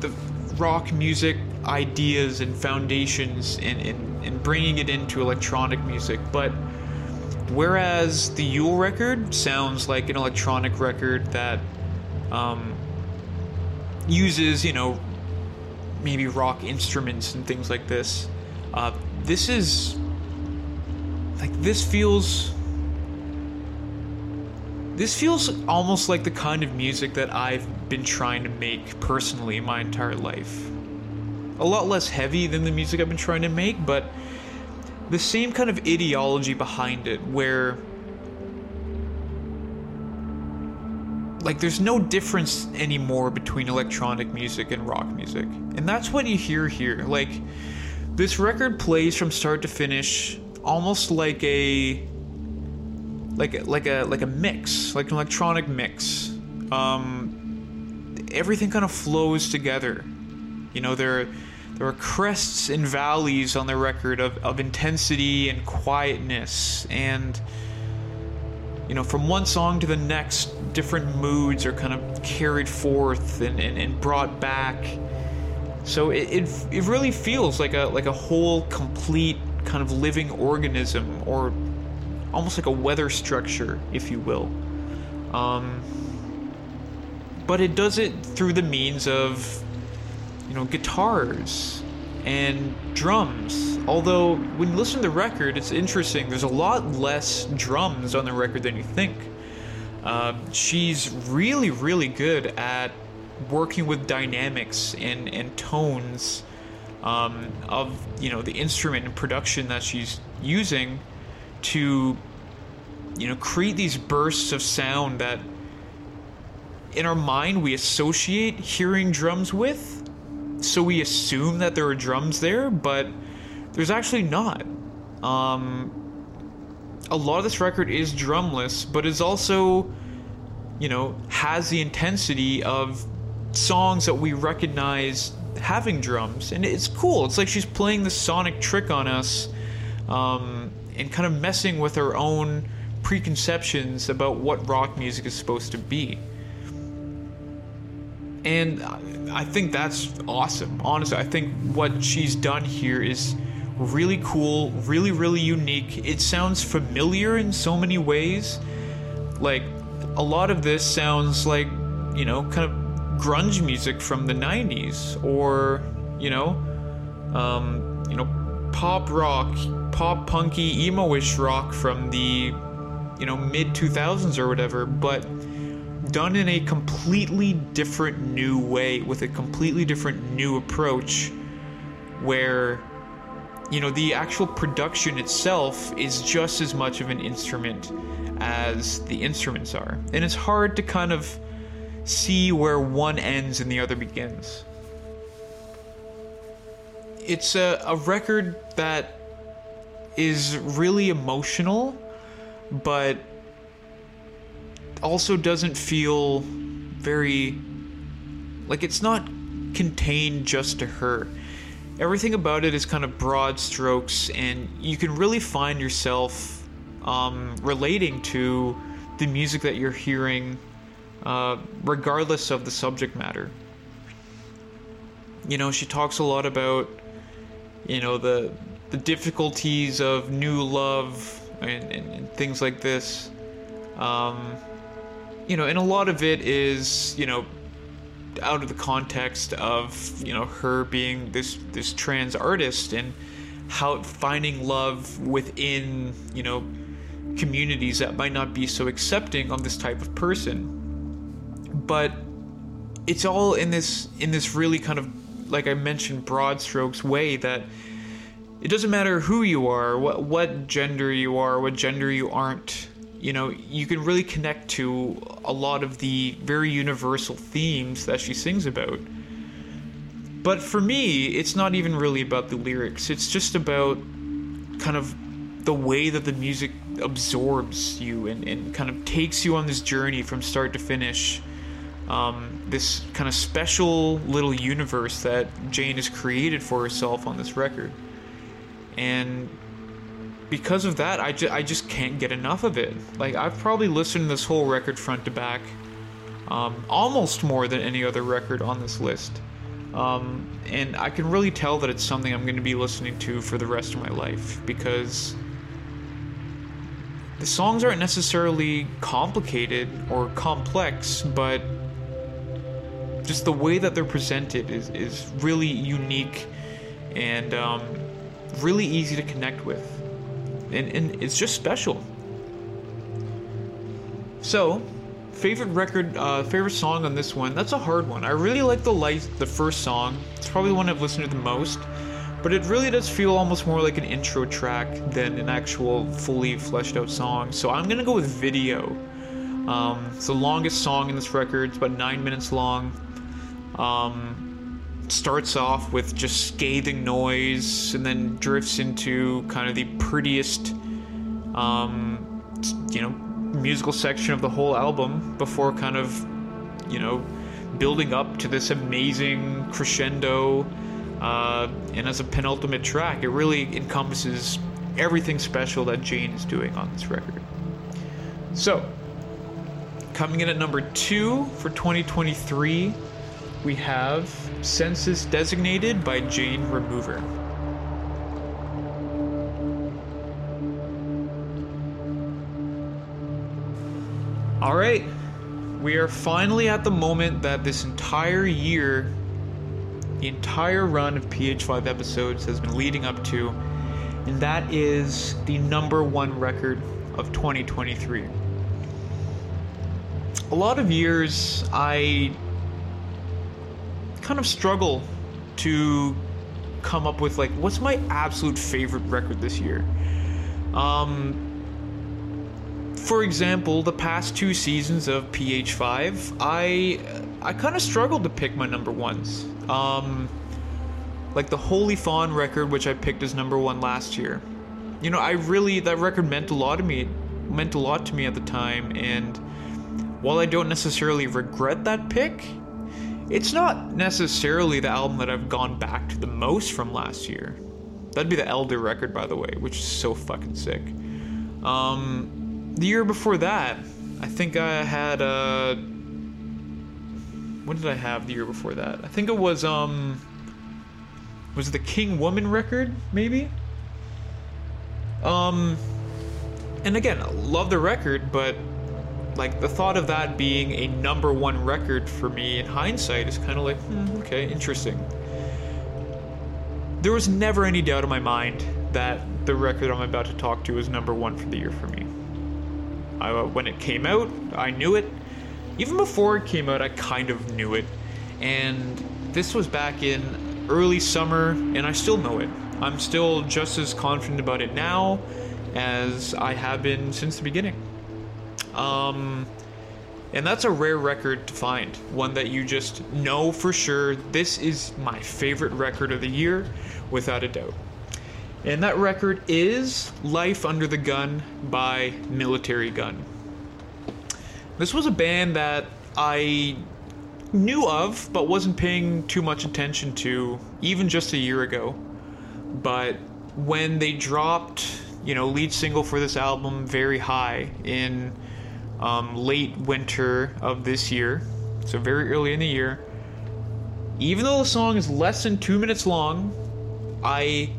the rock music ideas and foundations and, and, and bringing it into electronic music. But whereas the Yeule record sounds like an electronic record that um, uses, you know, maybe rock instruments and things like this, uh, this is like this feels this feels almost like the kind of music that I've been trying to make personally my entire life. A lot less heavy than the music I've been trying to make, but the same kind of ideology behind it where like there's no difference anymore between electronic music and rock music. And that's what you hear here. Like this record plays from start to finish almost like a like like a like a mix, like an electronic mix. Um, everything kind of flows together. You know, there there are crests and valleys on the record of, of intensity and quietness and you know from one song to the next different moods are kind of carried forth and, and, and brought back so it, it, it really feels like a like a whole complete kind of living organism or almost like a weather structure, if you will. Um, but it does it through the means of, you know, guitars and drums. Although, when you listen to the record, it's interesting. There's a lot less drums on the record than you think. Uh, she's really, really good at working with dynamics and, and tones um, of you know the instrument and production that she's using to you know create these bursts of sound that in our mind we associate hearing drums with so we assume that there are drums there, but there's actually not. Um, a lot of this record is drumless, but is also, you know, has the intensity of songs that we recognize having drums, and it's cool. It's like she's playing the sonic trick on us, um, and kind of messing with her own preconceptions about what rock music is supposed to be. And I think that's awesome. Honestly, I think what she's done here is really cool, really, really unique. It sounds familiar in so many ways. Like, a lot of this sounds like, you know, kind of grunge music from the 90s, or, you know, um, you know, pop rock, pop punky, emo-ish rock from the, you know, mid 2000s or whatever, but done in a completely different new way with a completely different new approach where you know the actual production itself is just as much of an instrument as the instruments are. And it's hard to kind of see where one ends and the other begins. It's a, a record that is really emotional but also doesn't feel very like it's not contained just to her. Everything about it is kind of broad strokes, and you can really find yourself um, relating to the music that you're hearing, uh, regardless of the subject matter. You know, she talks a lot about, you know, the the difficulties of new love and, and, and things like this. Um, you know, and a lot of it is, you know, out of the context of, you know, her being this this trans artist and how finding love within, you know, communities that might not be so accepting of this type of person. But it's all in this in this really kind of like I mentioned broad strokes way that it doesn't matter who you are, what what gender you are, what gender you aren't, you know, you can really connect to a lot of the very universal themes that she sings about. But for me, it's not even really about the lyrics. It's just about kind of the way that the music absorbs you and, and kind of takes you on this journey from start to finish. Um, this kind of special little universe that Jane has created for herself on this record. And because of that, I, ju- I just can't get enough of it. Like, I've probably listened to this whole record front to back um, almost more than any other record on this list. Um, and I can really tell that it's something I'm going to be listening to for the rest of my life because the songs aren't necessarily complicated or complex, but just the way that they're presented is, is really unique and um, really easy to connect with and, and it's just special. So, favorite record, uh, favorite song on this one. That's a hard one. I really like the light, the first song. It's probably one I've listened to the most, but it really does feel almost more like an intro track than an actual fully fleshed out song. So I'm gonna go with Video. Um, it's the longest song in this record. It's about nine minutes long. Um, starts off with just scathing noise and then drifts into kind of the prettiest, um, you know, musical section of the whole album before kind of, you know, building up to this amazing crescendo. Uh, and as a penultimate track, it really encompasses everything special that Jane is doing on this record. So, coming in at number two for 2023 we have Census Designated by Jane Remover. Alright, we are finally at the moment that this entire year, the entire run of PH5 episodes has been leading up to, and that is the number one record of 2023. A lot of years I kind of struggle to come up with like what's my absolute favorite record this year. Um, for example, the past two seasons of PH5, I I kind of struggled to pick my number ones. Um, like the Holy Fawn record, which I picked as number one last year. You know, I really that record meant a lot to me, meant a lot to me at the time, and while I don't necessarily regret that pick, it's not necessarily the album that I've gone back to the most from last year. That'd be the Elder record, by the way, which is so fucking sick. Um, the year before that, I think I had a. What did I have the year before that? I think it was um. Was it the King Woman record, maybe? Um. And again, I love the record, but like the thought of that being a number one record for me in hindsight is kind of like, hmm, okay, interesting. There was never any doubt in my mind that the record I'm about to talk to was number one for the year for me. I, uh, when it came out, I knew it. Even before it came out, I kind of knew it. And this was back in early summer, and I still know it. I'm still just as confident about it now as I have been since the beginning. Um, and that's a rare record to find. One that you just know for sure this is my favorite record of the year, without a doubt. And that record is Life Under the Gun by Military Gun. This was a band that I knew of, but wasn't paying too much attention to, even just a year ago. But when they dropped, you know, lead single for this album, Very High, in um, late winter of this year, so very early in the year. Even though the song is less than two minutes long, I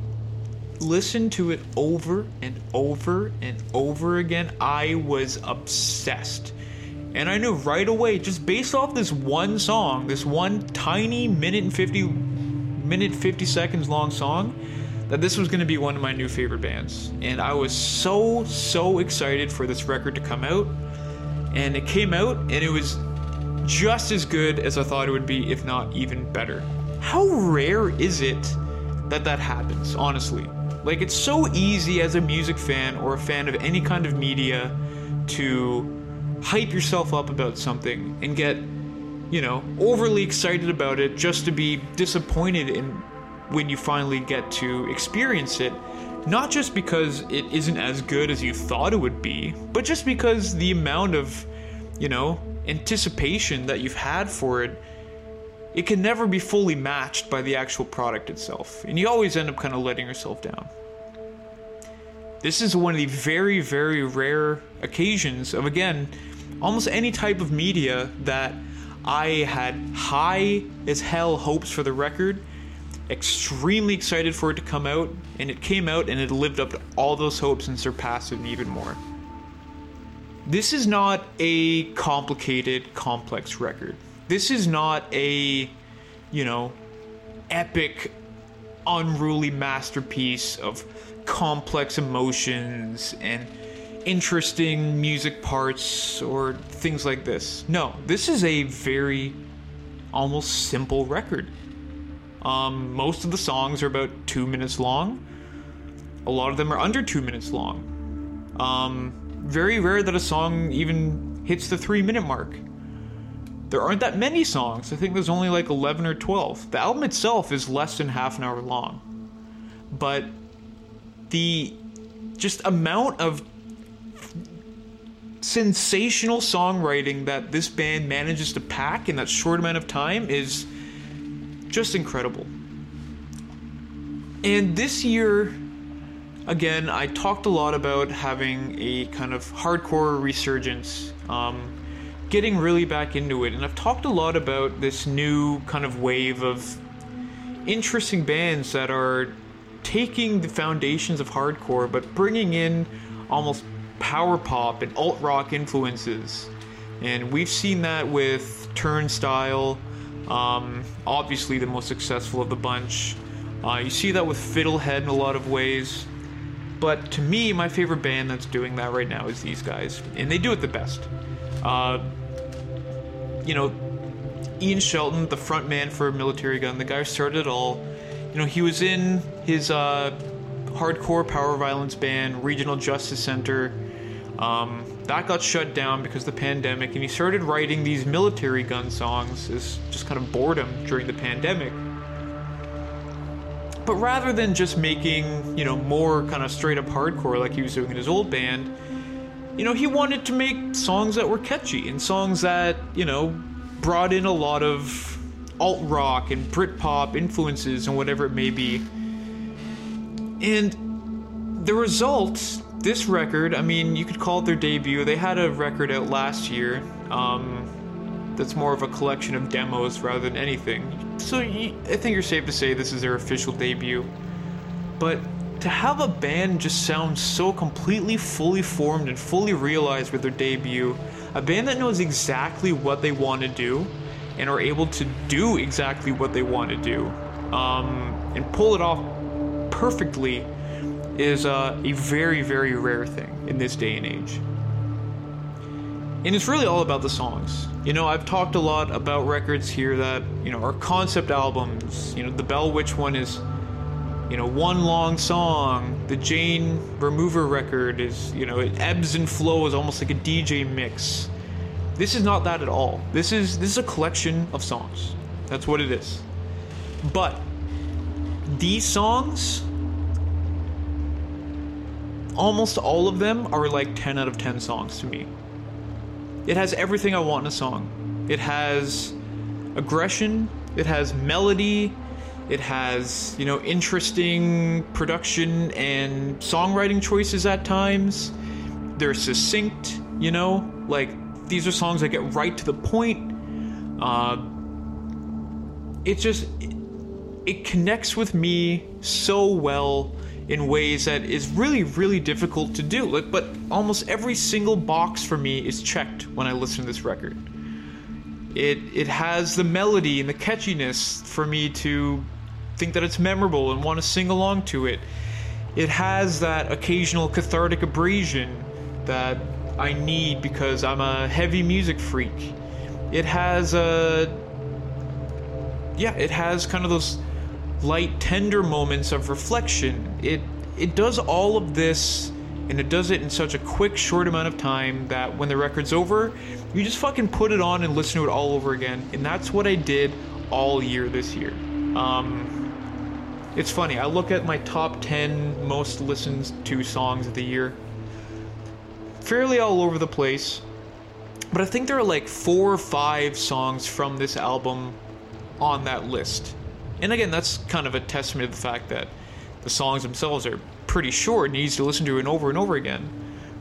listened to it over and over and over again. I was obsessed. And I knew right away, just based off this one song, this one tiny minute and 50 minute 50 seconds long song, that this was going to be one of my new favorite bands. And I was so, so excited for this record to come out and it came out and it was just as good as I thought it would be, if not even better. How rare is it that that happens, honestly? Like, it's so easy as a music fan or a fan of any kind of media to hype yourself up about something and get, you know, overly excited about it just to be disappointed in when you finally get to experience it not just because it isn't as good as you thought it would be, but just because the amount of, you know, anticipation that you've had for it, it can never be fully matched by the actual product itself. And you always end up kind of letting yourself down. This is one of the very, very rare occasions of, again, almost any type of media that I had high as hell hopes for the record extremely excited for it to come out, and it came out and it lived up to all those hopes and surpassed them even more. This is not a complicated, complex record. This is not a, you know, epic, unruly masterpiece of complex emotions and interesting music parts or things like this. No, this is a very almost simple record. Um, most of the songs are about two minutes long. A lot of them are under two minutes long. Um, very rare that a song even hits the three minute mark. There aren't that many songs. I think there's only like 11 or 12. The album itself is less than half an hour long. But the just amount of sensational songwriting that this band manages to pack in that short amount of time is just incredible. And this year, again, I talked a lot about having a kind of hardcore resurgence, um, getting really back into it. And I've talked a lot about this new kind of wave of interesting bands that are taking the foundations of hardcore but bringing in almost power pop and alt rock influences. And we've seen that with Turnstile um, obviously, the most successful of the bunch. Uh, you see that with Fiddlehead in a lot of ways. But to me, my favorite band that's doing that right now is these guys, and they do it the best. Uh, you know, Ian Shelton, the front man for Military Gun, the guy who started it all. You know, he was in his uh, hardcore power violence band, Regional Justice Center. Um, that got shut down because of the pandemic, and he started writing these military Gun songs as just kind of boredom during the pandemic. but rather than just making, you know, more kind of straight up hardcore like he was doing in his old band, you know, he wanted to make songs that were catchy and songs that, you know, brought in a lot of alt rock and Britpop influences and whatever it may be. And the result, this record, I mean, you could call it their debut. They had a record out last year um, that's more of a collection of demos rather than anything. So I think you're safe to say this is their official debut. But to have a band just sound so completely fully formed and fully realized with their debut, a band that knows exactly what they want to do and are able to do exactly what they want to do um, and pull it off perfectly is uh, a very, very rare thing in this day and age. And it's really all about the songs. You know, I've talked a lot about records here that, you know, are concept albums. You know, the Bell Witch one is, you know, one long song. The Jane Remover record is, you know, it ebbs and flows almost like a DJ mix. This is not that at all. This is this is a collection of songs. That's what it is. But these songs almost all of them are like 10 out of 10 songs to me. It has everything I want in a song. It has aggression, it has melody, it has, you know, interesting production and songwriting choices at times. They're succinct, you know, like these are songs that get right to the point. Uh, it just it, it connects with me so well in ways that is really really difficult to do. Like, but almost every single box for me is checked when I listen to this record. It it has the melody and the catchiness for me to think that it's memorable and want to sing along to it. It has that occasional cathartic abrasion that I need because I'm a heavy music freak. It has a yeah, it has kind of those light tender moments of reflection. It it does all of this and it does it in such a quick short amount of time that when the record's over, you just fucking put it on and listen to it all over again. And that's what I did all year this year. Um it's funny, I look at my top 10 most listened to songs of the year fairly all over the place. But I think there are like four or five songs from this album on that list. And again, that's kind of a testament to the fact that the songs themselves are pretty short and easy to listen to and over and over again.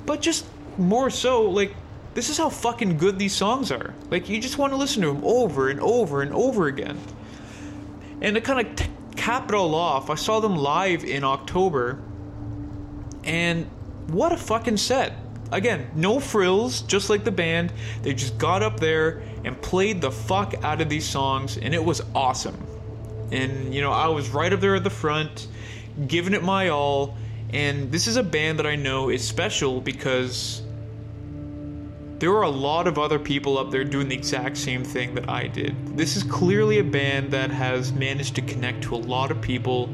But just more so, like, this is how fucking good these songs are. Like, you just want to listen to them over and over and over again. And to kind of t- cap it all off, I saw them live in October. And what a fucking set. Again, no frills, just like the band. They just got up there and played the fuck out of these songs, and it was awesome. And, you know, I was right up there at the front, giving it my all. And this is a band that I know is special because there are a lot of other people up there doing the exact same thing that I did. This is clearly a band that has managed to connect to a lot of people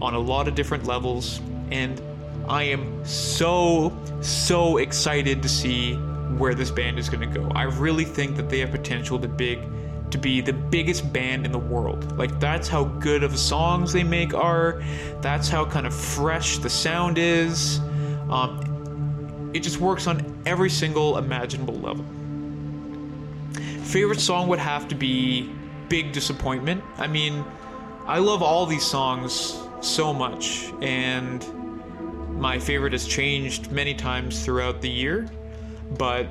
on a lot of different levels. And I am so, so excited to see where this band is going to go. I really think that they have potential to big to be the biggest band in the world. Like that's how good of songs they make are. That's how kind of fresh the sound is. Um, it just works on every single imaginable level. Favorite song would have to be Big Disappointment. I mean, I love all these songs so much and my favorite has changed many times throughout the year, but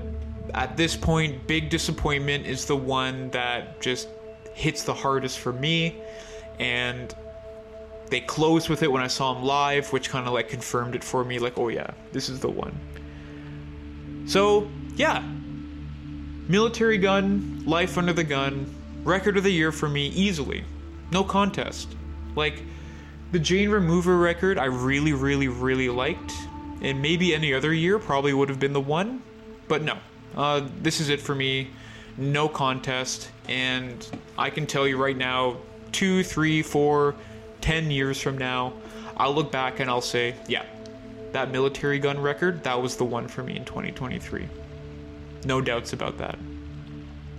at this point, Big Disappointment is the one that just hits the hardest for me. And they closed with it when I saw them live, which kind of like confirmed it for me like, oh yeah, this is the one. So, yeah. Military Gun, Life Under the Gun, record of the year for me easily. No contest. Like, the Jane Remover record I really, really, really liked, and maybe any other year probably would have been the one, but no. Uh, this is it for me. No contest, and I can tell you right now, two, three, four, ten years from now, I'll look back and I'll say, yeah, that military Gun record, that was the one for me in 2023. No doubts about that.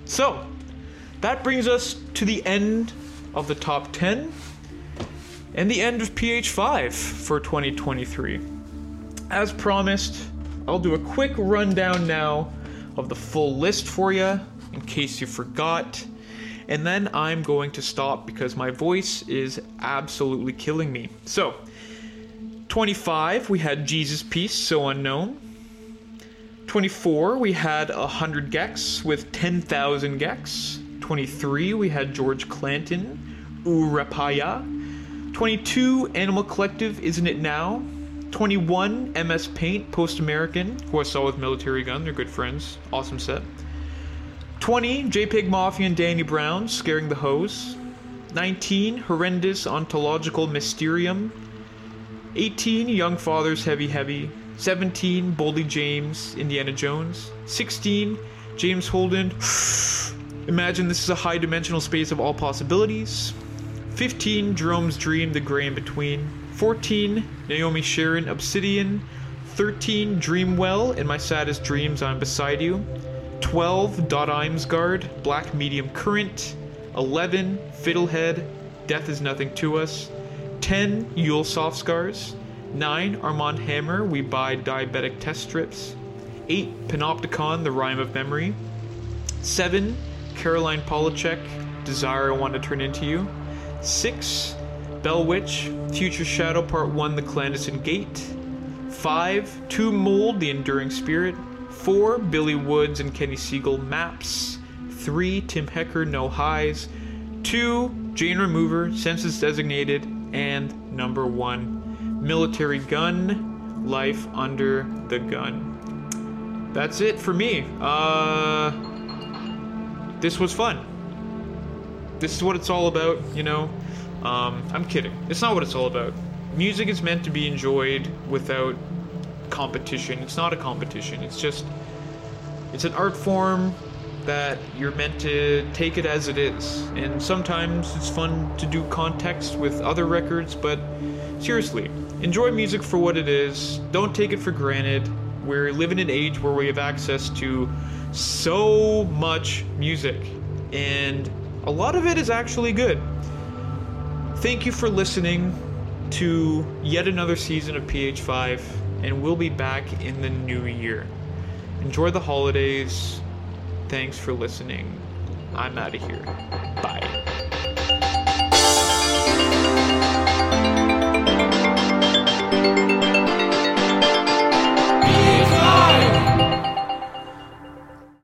So, that brings us to the end of the top 10 and the end of PH5 for 2023. As promised, I'll do a quick rundown now of the full list for you in case you forgot. And then I'm going to stop because my voice is absolutely killing me. So, 25, we had Jesus Piece, So Unknown. 24, we had 100 gecs with 10,000 gecs. 23, we had George Clanton, Ooh Rap I Ya. 22, Animal Collective, Isn't It Now? 21, MS Paint, Post American, who I saw with Military Gun, they're good friends. Awesome set. 20, JPEG Mafia and Danny Brown, Scaring the Hoes. 19, Horrendous Ontological Mysterium. 18, Young Fathers Heavy Heavy. 17, Boldy James, Indiana Jones. 16, James Holden. Imagine this is a high dimensional space of all possibilities. 15, Jerome's Dream, The Gray in Between. 14, Naomi Sharon, Obsidian. 13, Dreamwell, In My Saddest Dreams, I'm Beside You. 12, Dodheimsgard, Black Medium Current. 11, Fiddlehead, Death is Nothing to Us. 10, Yeule Soft Scars. 9. Armand Hammer, We Buy Diabetic Test Strips. 8. Panopticon, The Rime of Memory. 7. Caroline Polachek, Desire I Want to Turn Into You. 6. Bell Witch, Future Shadow Part 1, The Clandestine Gate. 5. Tomb Mold, The Enduring Spirit. 4. Billy Woods and Kenny Segal, Maps. 3. Tim Hecker, No Highs. 2. Jane Remover, Census Designated. And number 1, military gun, life under the gun. That's it for me. Uh, this was fun. This is what it's all about, you know. Um, I'm kidding. It's not what it's all about. Music is meant to be enjoyed without competition. It's not a competition. It's just it's an art form that you're meant to take it as it is. And sometimes it's fun to do context with other records, but seriously, enjoy music for what it is. Don't take it for granted. We live in an age where we have access to so much music, and a lot of it is actually good. Thank you for listening to yet another season of PH5, and we'll be back in the new year. Enjoy the holidays. Thanks for listening. I'm out of here. Bye.